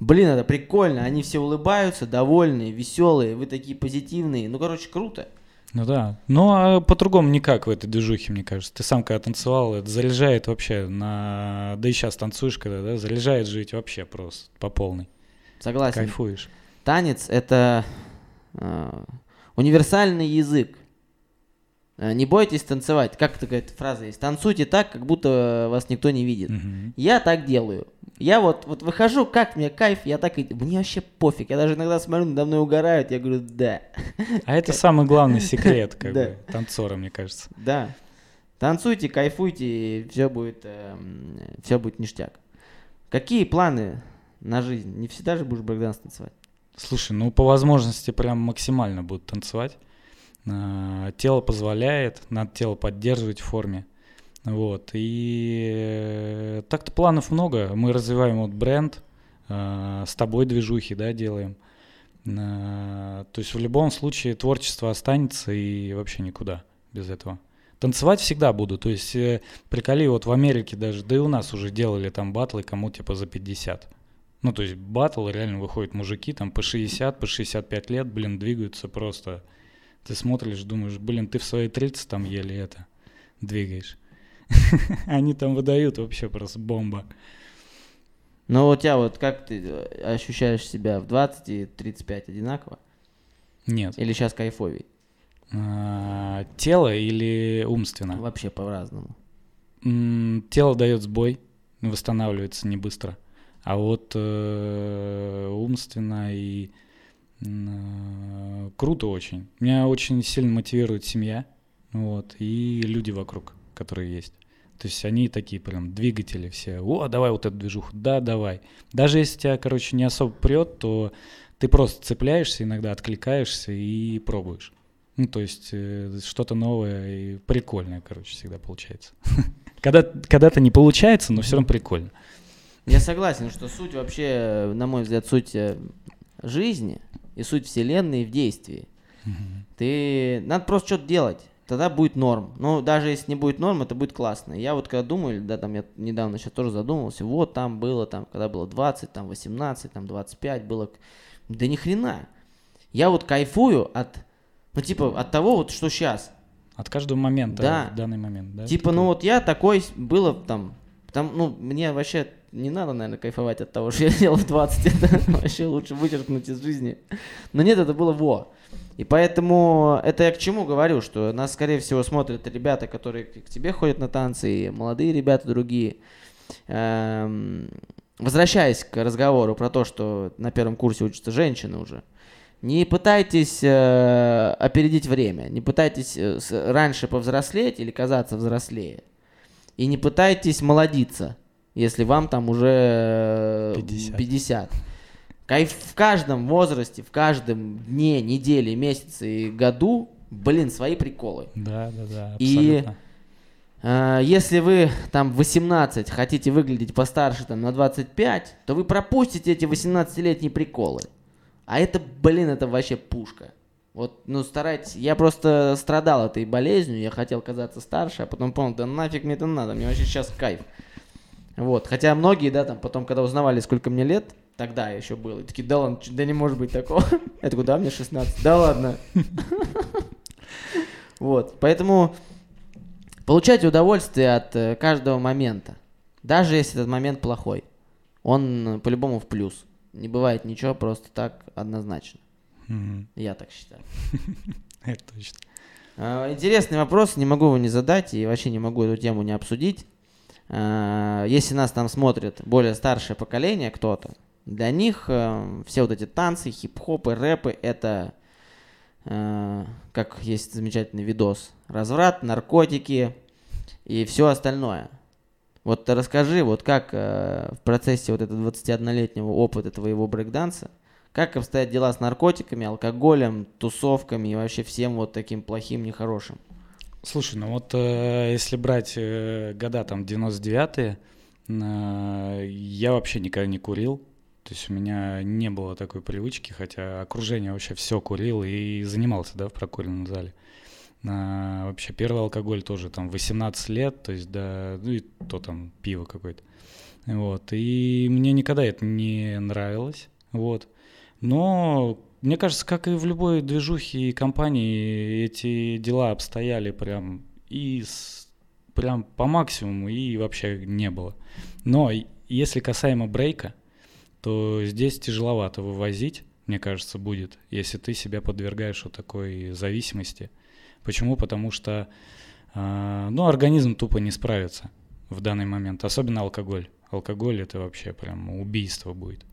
блин, это прикольно. Они все улыбаются, довольные, веселые. Вы такие позитивные. Ну, короче, круто. Ну да. Ну а по-другому никак в этой движухе, мне кажется. Ты сам когда танцевал, это заряжает вообще на... Да и сейчас танцуешь, когда, да, заряжает жить вообще просто по полной. Согласен. Кайфуешь. Танец это э, универсальный язык. Э, Не бойтесь танцевать. Как такая фраза есть? Танцуйте так, как будто вас никто не видит. Мгм. Я так делаю. Я вот, вот выхожу, как мне кайф, я так и... Мне вообще пофиг. Я даже иногда смотрю, надо мной угорают, я говорю, да. А это самый главный секрет, как бы, танцора, мне кажется. Да. Танцуйте, кайфуйте, и все будет, все будет ништяк. Какие планы на жизнь? Не всегда же будешь брейкданс танцевать. Слушай, ну по возможности прям максимально буду танцевать. А, тело позволяет, надо тело поддерживать в форме. Вот. И э, так-то планов много. Мы развиваем вот бренд, э, с тобой движухи, да, делаем. Э, то есть в любом случае творчество останется и вообще никуда без этого. Танцевать всегда буду. То есть э, приколи, вот в Америке даже, да и у нас уже делали там батлы кому типа за 50. Ну, то есть батл, реально выходят мужики там по 60, по 65 лет, блин, двигаются просто. Ты смотришь, думаешь, блин, ты в свои 30 там еле это двигаешь. Они там выдают вообще просто бомба. Ну, у тебя вот как ты э, ощущаешь себя в 20 и 35 одинаково? Нет. Или сейчас кайфовей? А, тело или умственно? Вообще по-разному. тело дает сбой, восстанавливается не быстро. А вот э, умственно и э, круто очень. Меня очень сильно мотивирует семья, вот, и люди вокруг, которые есть. То есть они такие прям двигатели все. О, давай вот эту движуху. Да, давай. Даже если тебя, короче, не особо прет, то ты просто цепляешься иногда, откликаешься и пробуешь. Ну, то есть э, что-то новое и прикольное, короче, всегда получается. когда, когда-то не получается, но все равно прикольно. Я согласен, что суть вообще, на мой взгляд, суть э, жизни и суть вселенной в действии. Ты... Надо просто что-то делать тогда будет норм. Но даже если не будет норм, это будет классно. Я вот когда думаю, да, там я недавно сейчас тоже задумывался, вот там было, там, когда было 20, там 18, там 25, было... Да ни хрена. Я вот кайфую от, ну типа, от того вот, что сейчас. От каждого момента да. в данный момент, да? Типа, ну вот я такой, было там, там, ну, мне вообще не надо, наверное, кайфовать от того, что я делал в 20, это вообще лучше вычеркнуть из жизни. Но нет, это было во. И поэтому это я к чему говорю, что нас, скорее всего, смотрят ребята, которые к тебе ходят на танцы, и молодые ребята другие. Эм, возвращаясь к разговору про то, что на первом курсе учатся женщины уже, не пытайтесь э, опередить время, не пытайтесь э, раньше повзрослеть или казаться взрослее, и не пытайтесь молодиться, если вам там уже 50. 50. Кайф в каждом возрасте, в каждом дне, неделе, месяце и году, блин, свои приколы. Да, да, да, абсолютно. И э, если вы там 18 хотите выглядеть постарше там на 25, то вы пропустите эти 18-летние приколы. А это, блин, это вообще пушка. Вот, ну, старайтесь. Я просто страдал этой болезнью, я хотел казаться старше, а потом понял, да нафиг мне это надо, мне вообще сейчас кайф. Вот, хотя многие, да, там потом, когда узнавали, сколько мне лет, Тогда еще было. И такие, да ладно, да не может быть такого. Я такой, да, мне 16. Да ладно. Вот, поэтому получайте удовольствие от э, каждого момента. Даже если этот момент плохой. Он э, по-любому в плюс. Не бывает ничего просто так однозначно. Я так считаю. Это точно. А, интересный вопрос, не могу его не задать и вообще не могу эту тему не обсудить. А, если нас там смотрит более старшее поколение кто-то, для них э, все вот эти танцы, хип-хопы, рэпы — это, э, как есть замечательный видос, разврат, наркотики и все остальное. Вот расскажи, вот как э, в процессе вот этого 21-летнего опыта твоего брейкданса, как обстоят дела с наркотиками, алкоголем, тусовками и вообще всем вот таким плохим, нехорошим? Слушай, ну вот э, если брать э, года там 99-е, э, я вообще никогда не курил. То есть у меня не было такой привычки, хотя окружение вообще все курил и занимался, да, в прокуренном зале. А, вообще первый алкоголь тоже там 18 лет, то есть да, ну и то там пиво какое-то. Вот, и мне никогда это не нравилось, вот. Но мне кажется, как и в любой движухе и компании, эти дела обстояли прям и с, прям по максимуму и вообще не было. Но если касаемо брейка, то здесь тяжеловато вывозить, мне кажется, будет, если ты себя подвергаешь вот такой зависимости. Почему? Потому что э, ну, организм тупо не справится в данный момент, особенно алкоголь. Алкоголь это вообще прям убийство будет.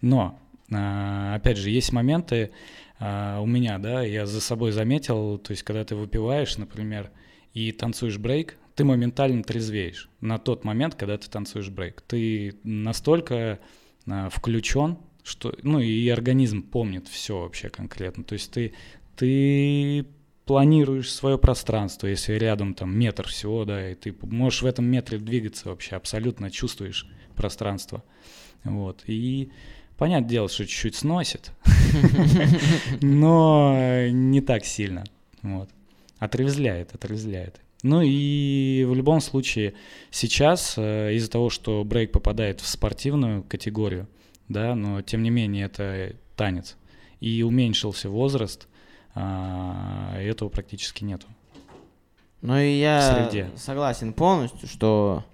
Но, опять же, есть моменты э, у меня, да, я за собой заметил, то есть когда ты выпиваешь, например, и танцуешь брейк, ты моментально трезвеешь на тот момент, когда ты танцуешь брейк. Ты настолько а, включен, что, ну и организм помнит все вообще конкретно. То есть ты, ты планируешь свое пространство, если рядом там метр всего, да, и ты можешь в этом метре двигаться вообще, абсолютно чувствуешь пространство. Вот. И понятное дело, что чуть-чуть сносит, но не так сильно. Вот. Отрезвляет, отрезвляет. Ну и в любом случае сейчас э, из-за того, что брейк попадает в спортивную категорию, да, но тем не менее это танец, и уменьшился возраст, а, этого практически нету. Ну и я согласен полностью, что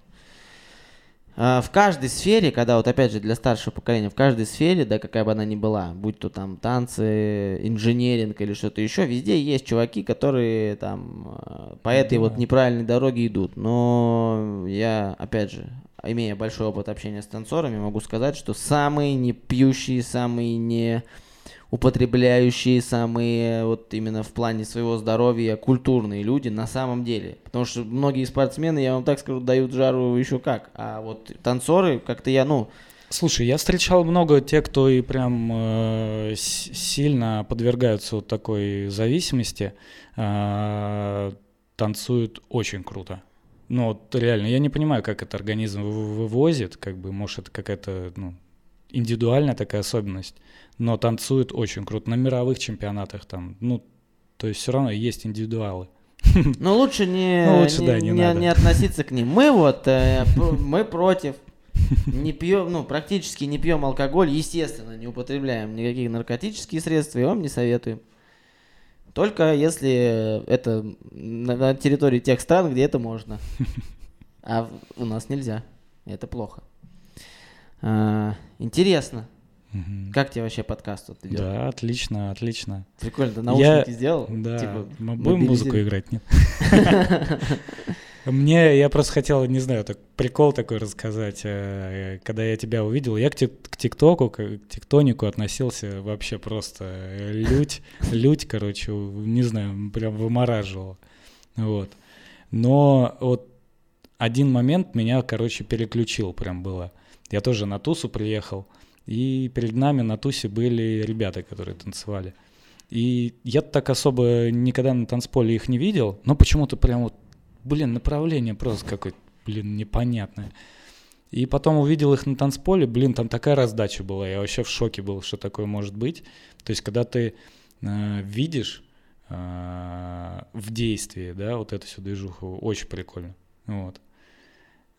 в каждой сфере, когда вот опять же для старшего поколения, в каждой сфере, да, какая бы она ни была, будь то там танцы, инженеринг или что-то еще, везде есть чуваки, которые там а, по этой да. вот неправильной дороге идут. Но я, опять же, имея большой опыт общения с танцорами, могу сказать, что самые не пьющие, самые не употребляющие самые вот именно в плане своего здоровья культурные люди на самом деле. Потому что многие спортсмены, я вам так скажу, дают жару еще как. А вот танцоры, как-то я, ну... Слушай, я встречал много тех, кто и прям э, сильно подвергаются вот такой зависимости, э, танцуют очень круто. Ну, вот реально, я не понимаю, как это организм вывозит, как бы, может, это какая-то, ну, индивидуальная такая особенность но танцует очень круто на мировых чемпионатах там, ну, то есть все равно есть индивидуалы. Но лучше не, ну, лучше, не, да, не, не, не относиться к ним. Мы вот, э, мы против. Не пьем, ну, практически не пьем алкоголь, естественно, не употребляем никакие наркотические средства и вам не советуем. Только если это на, на территории тех стран, где это можно. А у нас нельзя. Это плохо. А, интересно. Угу. Как тебе вообще подкаст тут идет? Да, отлично, отлично. Прикольно, ты наушники я... сделал? Да, типа, мы будем музыку играть, нет? Мне, я просто хотел, не знаю, так прикол такой рассказать. Э, когда я тебя увидел, я к ТикТоку, к ТикТонику относился вообще просто э, лють, лють, короче, не знаю, прям вымораживал. Вот. Но вот один момент меня, короче, переключил прям было. Я тоже на тусу приехал, и перед нами на тусе были ребята, которые танцевали. И я так особо никогда на танцполе их не видел, но почему-то прям вот, блин, направление просто какое-то, блин, непонятное. И потом увидел их на танцполе, блин, там такая раздача была, я вообще в шоке был, что такое может быть. То есть, когда ты э, видишь э, в действии, да, вот эту всю движуху, очень прикольно. Вот.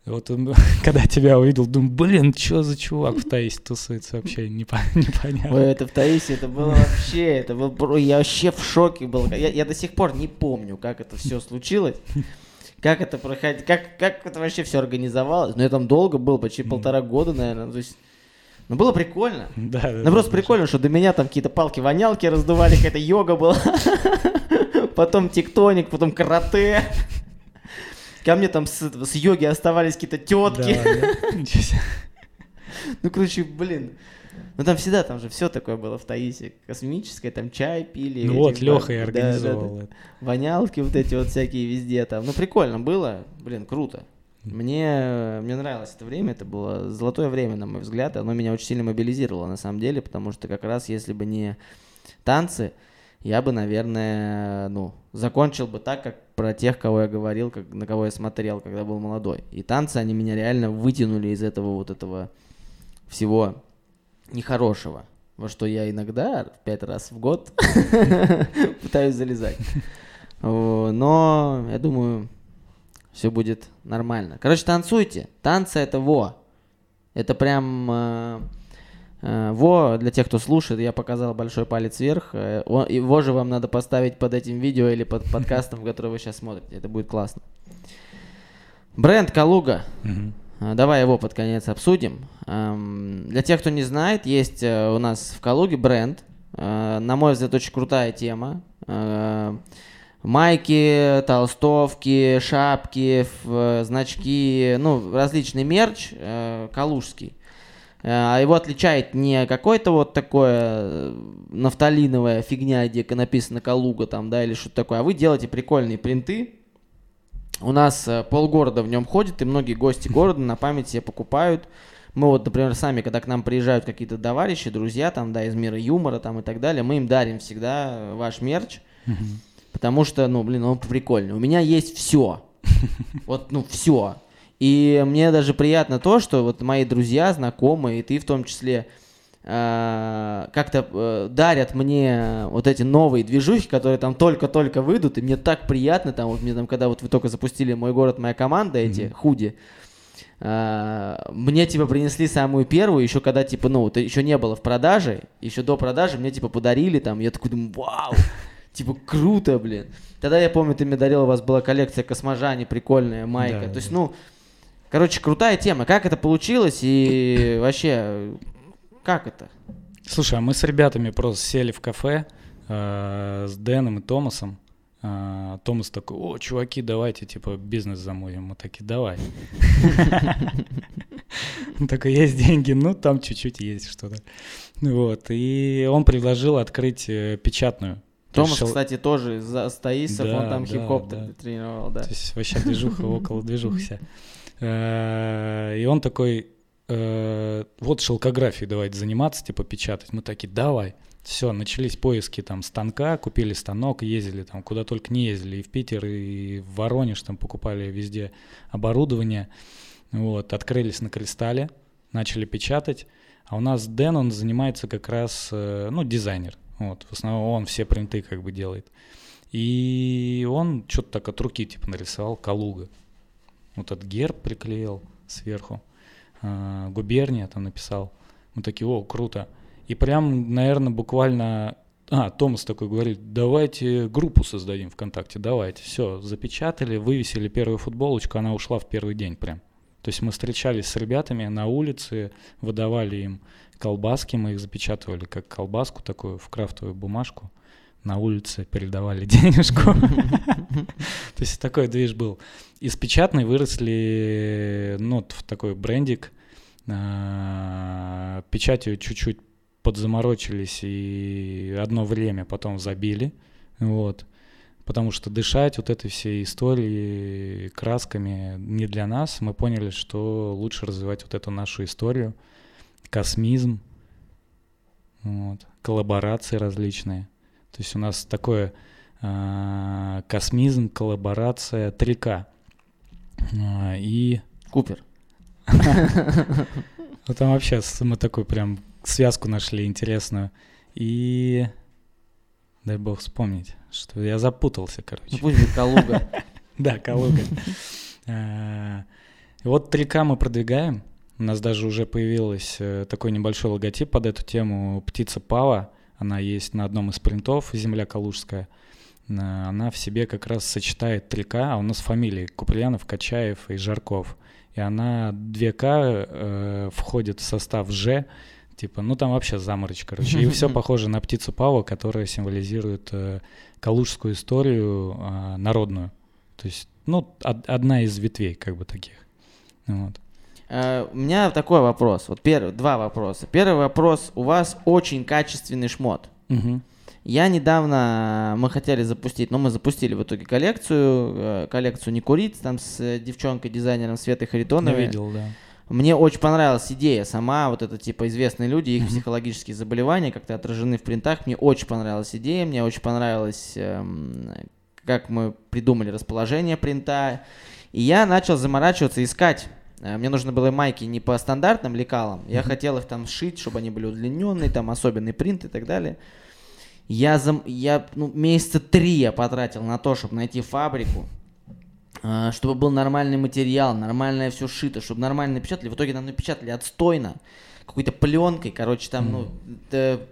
Вот он, когда тебя увидел, думаю, блин, что за чувак в Таисе тусуется вообще, непонятно. Ой, это в Таисе, это было вообще, это был, я вообще в шоке был. Я, я до сих пор не помню, как это все случилось. Как это проходит, как, как это вообще все организовалось. Но я там долго был, почти полтора года, наверное. То есть, ну, было прикольно. Да, да, ну, просто прикольно, что до меня там какие-то палки-вонялки раздували, какая-то йога была. Потом тектоник, потом карате. Ко мне там с, с йоги оставались какие-то тетки. Ну, короче, блин. Ну там всегда, там же все такое было в Таисе. Космическое, там чай пили. Ну вот, Леха и организовал да, да, да. Вонялки вот эти вот всякие везде там. Ну прикольно было, блин, круто. Мне, мне нравилось это время, это было золотое время, на мой взгляд, оно меня очень сильно мобилизировало на самом деле, потому что как раз если бы не танцы, я бы, наверное, ну, закончил бы так, как про тех, кого я говорил, как, на кого я смотрел, когда был молодой. И танцы, они меня реально вытянули из этого вот этого всего нехорошего, во что я иногда пять раз в год пытаюсь залезать. Но я думаю, все будет нормально. Короче, танцуйте. Танцы это во. Это прям э, во, для тех, кто слушает, я показал большой палец вверх. Э, его же вам надо поставить под этим видео или под подкастом, который вы сейчас смотрите. Это будет классно. Бренд Калуга. Э, давай его под конец обсудим. Эм, для тех, кто не знает, есть у нас в Калуге бренд. На мой взгляд, очень крутая тема. Майки, толстовки, шапки, значки, ну, различный мерч калужский. А его отличает не какой-то вот такое э, нафталиновая фигня, где написано Калуга там, да, или что-то такое, а вы делаете прикольные принты. У нас э, полгорода в нем ходит, и многие гости города на память себе покупают. мы вот, например, сами, когда к нам приезжают какие-то товарищи, друзья там, да, из мира юмора там и так далее, мы им дарим всегда ваш мерч, потому что, ну, блин, он прикольный. У меня есть все. Вот, ну, все. И мне даже приятно то, что вот мои друзья, знакомые, и ты в том числе, э, как-то э, дарят мне вот эти новые движухи, которые там только-только выйдут, и мне так приятно, там, вот мне там, когда вот вы только запустили «Мой город, моя команда», эти mm-hmm. худи, э, мне, типа, принесли самую первую, еще когда, типа, ну, это еще не было в продаже, еще до продажи мне, типа, подарили там, я такой думаю, вау, типа, круто, блин. Тогда я помню, ты мне дарил, у вас была коллекция Косможани, прикольная майка, то есть, ну, Короче, крутая тема. Как это получилось и вообще, как это? Слушай, а мы с ребятами просто сели в кафе э, с Дэном и Томасом. Э, Томас такой, о, чуваки, давайте, типа, бизнес замутим. Мы такие, давай. Только есть деньги, ну, там чуть-чуть есть что-то. Вот, и он предложил открыть э, печатную. Томас, кстати, тоже за стоисов, он там хип-хоп тренировал, да. То есть вообще движуха около. Э, и он такой, э, вот шелкографией давайте заниматься, типа печатать. Мы такие, давай. Все, начались поиски там станка, купили станок, ездили там куда только не ездили, и в Питер, и в Воронеж там покупали везде оборудование. Вот, открылись на кристалле, начали печатать. А у нас Дэн, он занимается как раз, э, ну, дизайнер. Вот, в основном он все принты как бы делает. И он что-то так от руки типа нарисовал Калуга. Вот этот герб приклеил сверху. Э, губерния там написал. Мы такие, о, круто. И прям, наверное, буквально... А, Томас такой говорит, давайте группу создадим ВКонтакте, давайте. Все, запечатали, вывесили первую футболочку, она ушла в первый день прям. То есть мы встречались с ребятами на улице, выдавали им колбаски, мы их запечатывали как колбаску такую в крафтовую бумажку на улице передавали денежку. То есть такой движ был. Из печатной выросли, ну, в такой брендик. А, печатью чуть-чуть подзаморочились и одно время потом забили. Вот. Потому что дышать вот этой всей историей, красками не для нас. Мы поняли, что лучше развивать вот эту нашу историю, космизм, вот, коллаборации различные. То есть у нас такое э, космизм, коллаборация 3К. Э, и... Купер. Вот там вообще мы такую прям связку нашли интересную. И дай бог вспомнить, что я запутался, короче. Ну пусть будет Калуга. Да, Калуга. Э, вот 3К мы продвигаем. У нас даже уже появился э, такой небольшой логотип под эту тему «Птица Пава». Она есть на одном из принтов «Земля Калужская». Она в себе как раз сочетает 3К, а у нас фамилии Куприянов, Качаев и Жарков. И она 2К э, входит в состав Ж, типа, ну там вообще заморочь, короче. И все похоже на птицу Пава, которая символизирует э, калужскую историю э, народную. То есть, ну, од- одна из ветвей, как бы таких. Вот. Э, у меня такой вопрос. Вот первый, два вопроса. Первый вопрос. У вас очень качественный шмот. Угу. Я недавно, мы хотели запустить, но мы запустили в итоге коллекцию, э, коллекцию «Не курить», там с девчонкой-дизайнером Светой Харитоновой. Я видел, да. Мне очень понравилась идея сама, вот это типа известные люди, их психологические заболевания как-то отражены в принтах. Мне очень понравилась идея, мне очень понравилось, эм, как мы придумали расположение принта. И я начал заморачиваться, искать Э, мне нужно было майки не по стандартным лекалам. Я хотел их там сшить, чтобы они были удлиненные, там особенный принт и так далее. Я, зам... я ну, месяца три я потратил на то, чтобы найти фабрику, э, чтобы был нормальный материал, нормальное все шито, чтобы нормально напечатали. В итоге нам напечатали отстойно какой-то пленкой, короче, там, ну,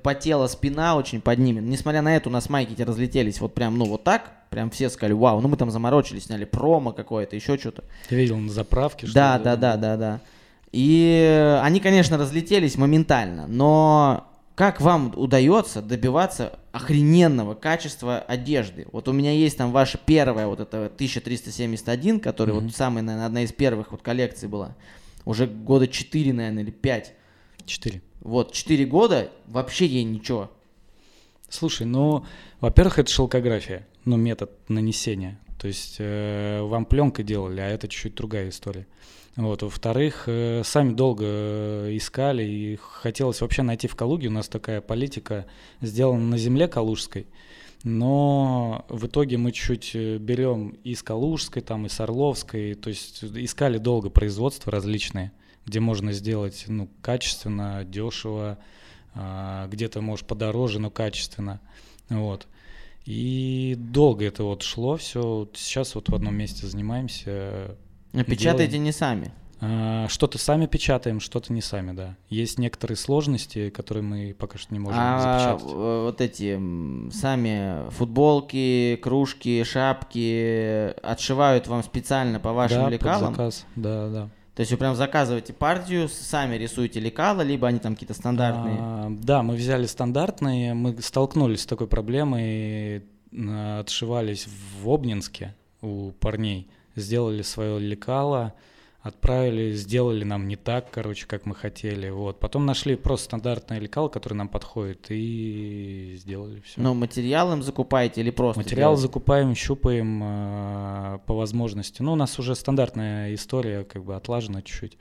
потела спина очень под ними. Несмотря на это, у нас майки эти разлетелись вот прям, ну, вот так, прям все сказали, вау, ну мы там заморочились, сняли промо какое-то, еще что-то. Ты видел на заправке? Что да, да, да, да, да. И они, конечно, разлетелись моментально, но как вам удается добиваться охрененного качества одежды? Вот у меня есть там ваша первая вот эта 1371, которая mm-hmm. вот самая, наверное, одна из первых вот коллекций была. Уже года 4, наверное, или 5. Четыре. Вот, четыре года, вообще ей ничего. Слушай, ну, во-первых, это шелкография, ну, метод нанесения. То есть э, вам пленкой делали, а это чуть-чуть другая история. Вот. Во-вторых, э, сами долго э, искали, и хотелось вообще найти в Калуге. У нас такая политика сделана на земле калужской, но в итоге мы чуть э, берем и с Калужской, там, и с Орловской, то есть искали долго производства различные, где можно сделать ну, качественно, дешево, а, где-то, может, подороже, но качественно. Вот. И долго это вот шло все. Сейчас вот в одном месте занимаемся. А Печатаете не сами? А, Что-то сами печатаем, что-то не сами, да. Есть некоторые сложности, которые мы пока что не можем А запечатать. вот эти сами футболки, кружки, шапки отшивают вам специально по вашим да, под лекалам? заказ, да, да. То есть вы прям заказываете партию, сами рисуете лекала, либо они там какие-то стандартные? А, да, мы взяли стандартные, мы столкнулись с такой проблемой, отшивались в Обнинске у парней, сделали свое лекало, отправили, сделали нам не так, короче, как мы хотели, вот. Потом нашли просто стандартное лекало, которое нам подходит, и сделали все. Ну, материал им закупаете или просто Материал делаете? закупаем, щупаем э, по возможности. Ну, у нас уже стандартная история, как бы отлажена чуть-чуть.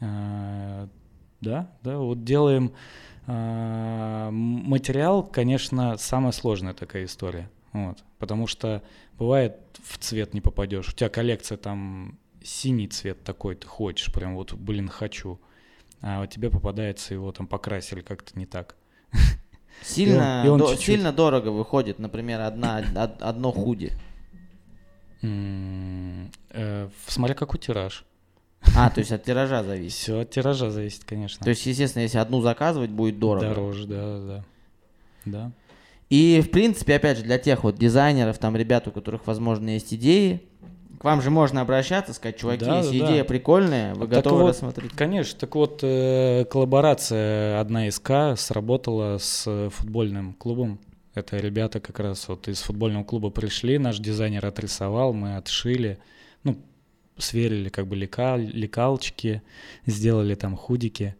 Э, да, да, вот делаем э, материал, конечно, самая сложная такая история. Вот, потому что бывает в цвет не попадешь. У тебя коллекция там синий цвет такой, ты хочешь, прям вот, блин, хочу. А тебе попадается его там покрасили как-то не так. Сильно, И он до- чуть-чуть. сильно дорого выходит, например, одна, од- одно худи. Э, смотря какой тираж. А, то есть от тиража зависит. Все от тиража зависит, конечно. То есть, естественно, если одну заказывать, будет дорого. Дороже, да, да. Да. И, в принципе, опять же, для тех вот дизайнеров, там, ребят, у которых, возможно, есть идеи, к вам же можно обращаться, сказать, чуваки, Да, если да, идея да. прикольная, вы Так готовы вот, рассмотреть? Конечно, так вот, э, коллаборация одна из К сработала с футбольным клубом. Это ребята как раз вот из футбольного клуба пришли, наш дизайнер отрисовал, мы отшили, ну, сверили как бы лекал, лекалочки, сделали там худики,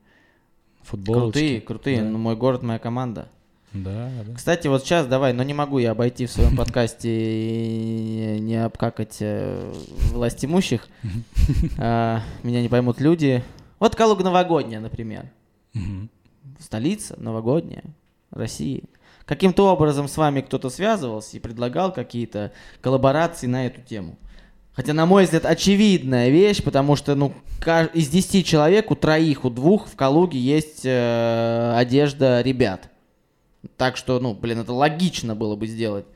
футболочки. Крутые, крутые. Да. Ну, мой город, моя команда. Да, да. Кстати, вот сейчас давай, но не могу я обойти в своем подкасте и не обкакать э, власть имущих. А, Меня не поймут люди. Вот Калуга новогодняя, например. Столица новогодняя России. Каким-то образом с вами кто-то связывался и предлагал какие-то коллаборации на эту тему. Хотя, на мой взгляд, очевидная вещь, потому что, ну, из 10 человек у троих, у двух в Калуге есть э, одежда ребят. Так что, ну, блин, это логично было бы сделать.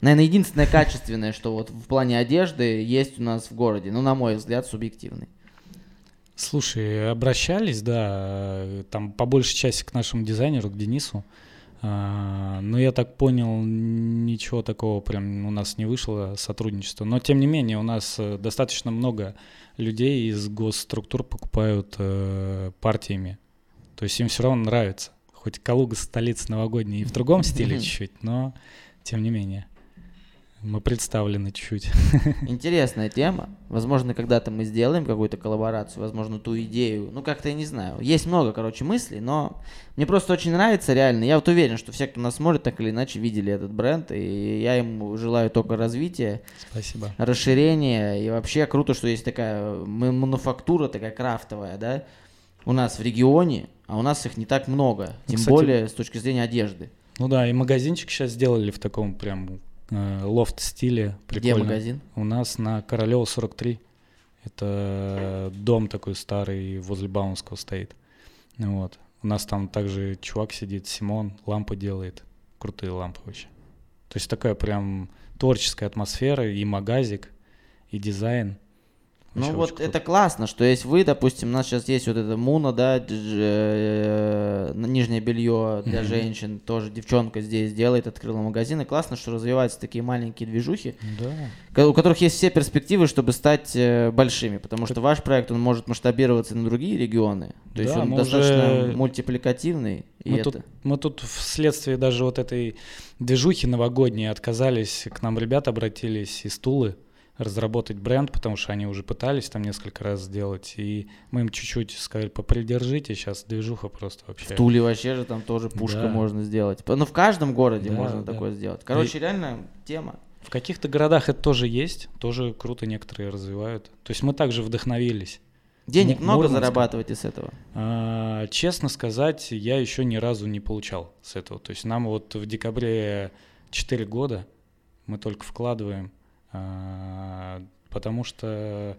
Наверное, единственное качественное, что вот в плане одежды есть у нас в городе. Ну, на мой взгляд, субъективный. Слушай, обращались, да, там по большей части к нашему дизайнеру, к Денису. А, Но я так понял, ничего такого прям у нас не вышло сотрудничество. Но тем не менее, у нас э, достаточно много людей из госструктур покупают э, партиями. То есть им все равно нравится. Хоть Калуга столица новогодняя и в другом стиле чуть-чуть, но тем не менее. Мы представлены чуть-чуть. Интересная тема. Возможно, когда-то мы сделаем какую-то коллаборацию, возможно, ту идею. Ну, как-то я не знаю. Есть много, короче, мыслей, но мне просто очень нравится реально. Я вот уверен, что все, кто нас смотрит, так или иначе видели этот бренд, и я ему желаю только развития, Спасибо. расширения. И вообще круто, что есть такая мануфактура, такая крафтовая, да, у нас в регионе, а у нас их не так много. Ну, Тем кстати, более с точки зрения одежды. Ну да, и магазинчик сейчас сделали в таком прям э, лофт-стиле. Где Прикольно. магазин? У нас на Королева 43. Это дом такой старый возле Баумского стоит. Вот. У нас там также чувак сидит, Симон, лампы делает. Крутые лампы вообще. То есть такая прям творческая атмосфера, и магазик, и дизайн. Ну вот круто. это классно, что есть вы, допустим, у нас сейчас есть вот это Муна, да, э, нижнее белье для женщин, тоже девчонка здесь делает, открыла магазин, и классно, что развиваются такие маленькие движухи, Да. у которых есть все перспективы, чтобы стать э, большими, потому что ваш проект, он может масштабироваться на другие регионы, то есть он достаточно уже- мультипликативный, Мы это... тут, мы тут вследствие даже вот этой движухи новогодней отказались, к нам ребята обратились из Тулы разработать бренд, потому что они уже пытались там несколько раз сделать, и мы им чуть-чуть сказали, попридержите, сейчас движуха просто вообще. В Туле вообще же там тоже пушка Да. можно сделать. Ну, в каждом городе Да, можно да. такое сделать. Короче, реально тема. В каких-то городах это тоже есть, тоже круто некоторые развивают. То есть мы также вдохновились. Денег много Мурманск. зарабатываете с этого? А, честно сказать, я еще ни разу не получал с этого. То есть нам вот в декабре 4 года мы только вкладываем, потому что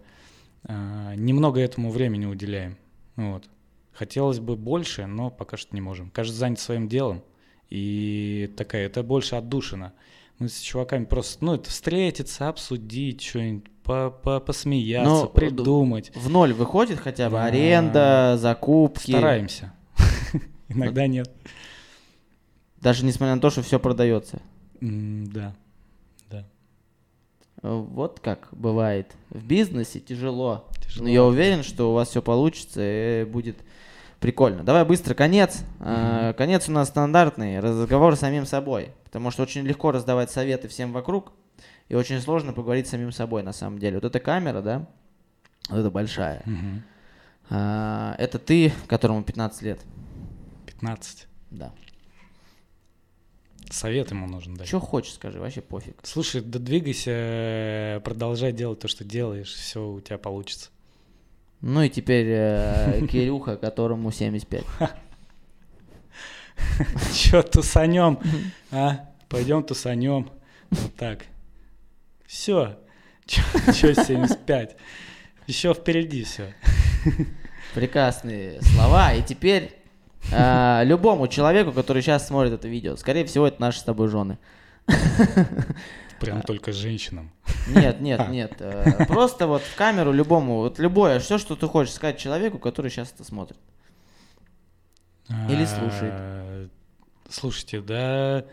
а, немного этому времени уделяем. Вот. Хотелось бы больше, но пока что не можем. Каждый занят своим делом. И такая, это больше отдушина. Мы с чуваками просто, ну, это встретиться, обсудить что-нибудь, по -по посмеяться, Ну, придумать. В ноль выходит хотя бы А, аренда, закупки. Стараемся. Иногда нет. Даже несмотря на то, что все продается. Да. Да. Вот как бывает. В бизнесе тяжело. Тяжело. Но я уверен, что у вас все получится и будет прикольно. Давай быстро конец. А, Конец у нас стандартный. Разговор с самим собой. Потому что очень легко раздавать советы всем вокруг. И очень сложно поговорить с самим собой на самом деле. Вот эта камера, да? Вот эта большая. А, Это ты, которому 15 лет. 15. Да. Совет ему нужен дать. Что хочешь, скажи, вообще пофиг. Слушай, да двигайся, продолжай делать то, что делаешь, все у тебя получится. Ну и теперь э, Кирюха, которому 75. Че, тусанем? А? Пойдем тусанем. Вот так. Все. Че 75? Еще впереди все. Прекрасные слова. И теперь э, любому человеку, который сейчас смотрит это видео, скорее всего, это наши с тобой жены. Прям только женщинам. Нет, нет, нет. э, Просто вот в камеру любому, вот любое, все, что ты хочешь сказать человеку, который сейчас это смотрит. Или слушает. А, Слушайте, да...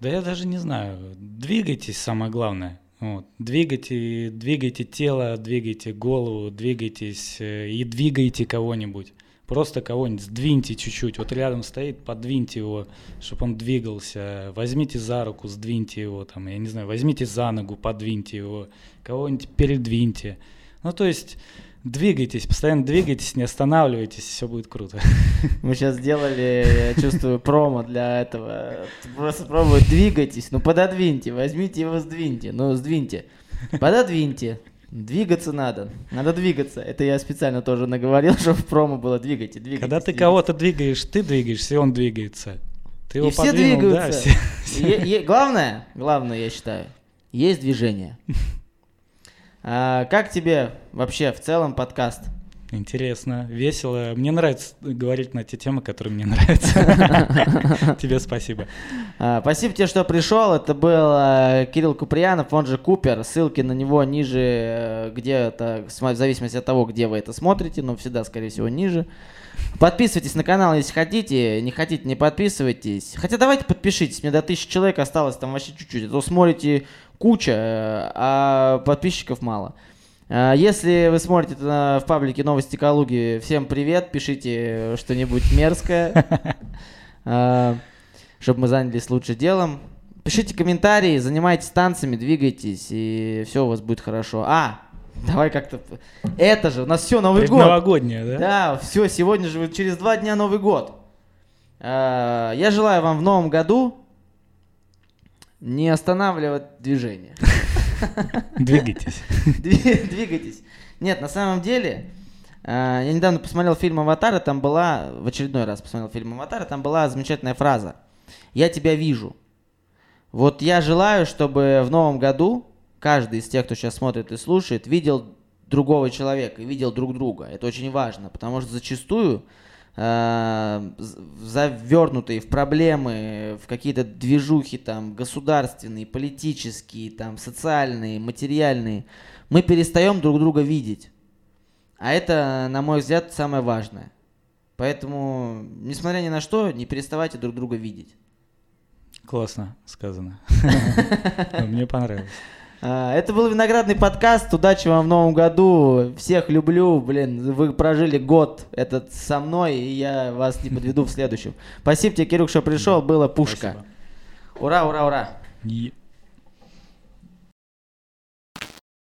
Да я даже не знаю. Двигайтесь, самое главное. Вот. Двигайте, двигайте тело, двигайте голову, двигайтесь э, и двигайте кого-нибудь. Просто кого-нибудь сдвиньте чуть-чуть. Вот рядом стоит, подвиньте его, чтобы он двигался. Возьмите за руку, сдвиньте его. Там, я не знаю, возьмите за ногу, подвиньте его. Кого-нибудь передвиньте. Ну, то есть двигайтесь, постоянно двигайтесь, не останавливайтесь, все будет круто. Мы сейчас сделали, я чувствую, промо для этого. Просто пробуй, двигайтесь, ну пододвиньте, возьмите его, сдвиньте, ну сдвиньте. Пододвиньте. Двигаться надо, надо двигаться. Это я специально тоже наговорил, чтобы в промо было двигайте, двигайтесь. Когда ты кого-то двигаешь, ты двигаешься, и он двигается. Ты его И все подвинул, да, двигаются. все- Е- е- главное, главное, я считаю, есть движение. А, как тебе вообще в целом подкаст? Интересно, весело. Мне нравится говорить на те темы, которые мне нравятся. Тебе спасибо. А, Спасибо тебе, что пришел. Это был э, Кирилл Куприянов, он же Купер. Ссылки на него ниже, э, где-то, в зависимости от того, где вы это смотрите, но всегда, скорее всего, ниже. Подписывайтесь на канал, если хотите. Не хотите, не подписывайтесь. Хотя давайте подпишитесь. Мне до тысячи человек осталось там вообще чуть-чуть. А то смотрите куча, э, а подписчиков мало. А, Если вы смотрите в паблике Новости Калуги, всем привет, пишите что-нибудь мерзкое. А, чтобы мы занялись лучше делом. Пишите комментарии, занимайтесь танцами, двигайтесь, и все у вас будет хорошо. А, давай как-то... Это же, у нас все, Новый год. Новогодняя, да? Да, все, сегодня же через два дня Новый год. А, Я желаю вам в новом году не останавливать движение. Двигайтесь. Дви- Двигайтесь. Нет, на самом деле, а, я недавно посмотрел фильм «Аватар», и там была, в очередной раз посмотрел фильм «Аватар», и там была замечательная фраза «Я тебя вижу». Вот я желаю, чтобы в новом году каждый из тех, кто сейчас смотрит и слушает, видел другого человека, и видел друг друга. Это очень важно, потому что зачастую э, завернутые в проблемы, в какие-то движухи там государственные, политические, там социальные, материальные, мы перестаем друг друга видеть. А это, на мой взгляд, самое важное. Поэтому, несмотря ни на что, не переставайте друг друга видеть. Классно сказано. Мне понравилось. А, Это был виноградный подкаст. Удачи вам в новом году. Всех люблю. Блин, вы прожили год этот со мной, и я вас не подведу в следующем. Спасибо тебе, Кирюк, что пришел. Было пушка. Спасибо. Ура, ура, ура.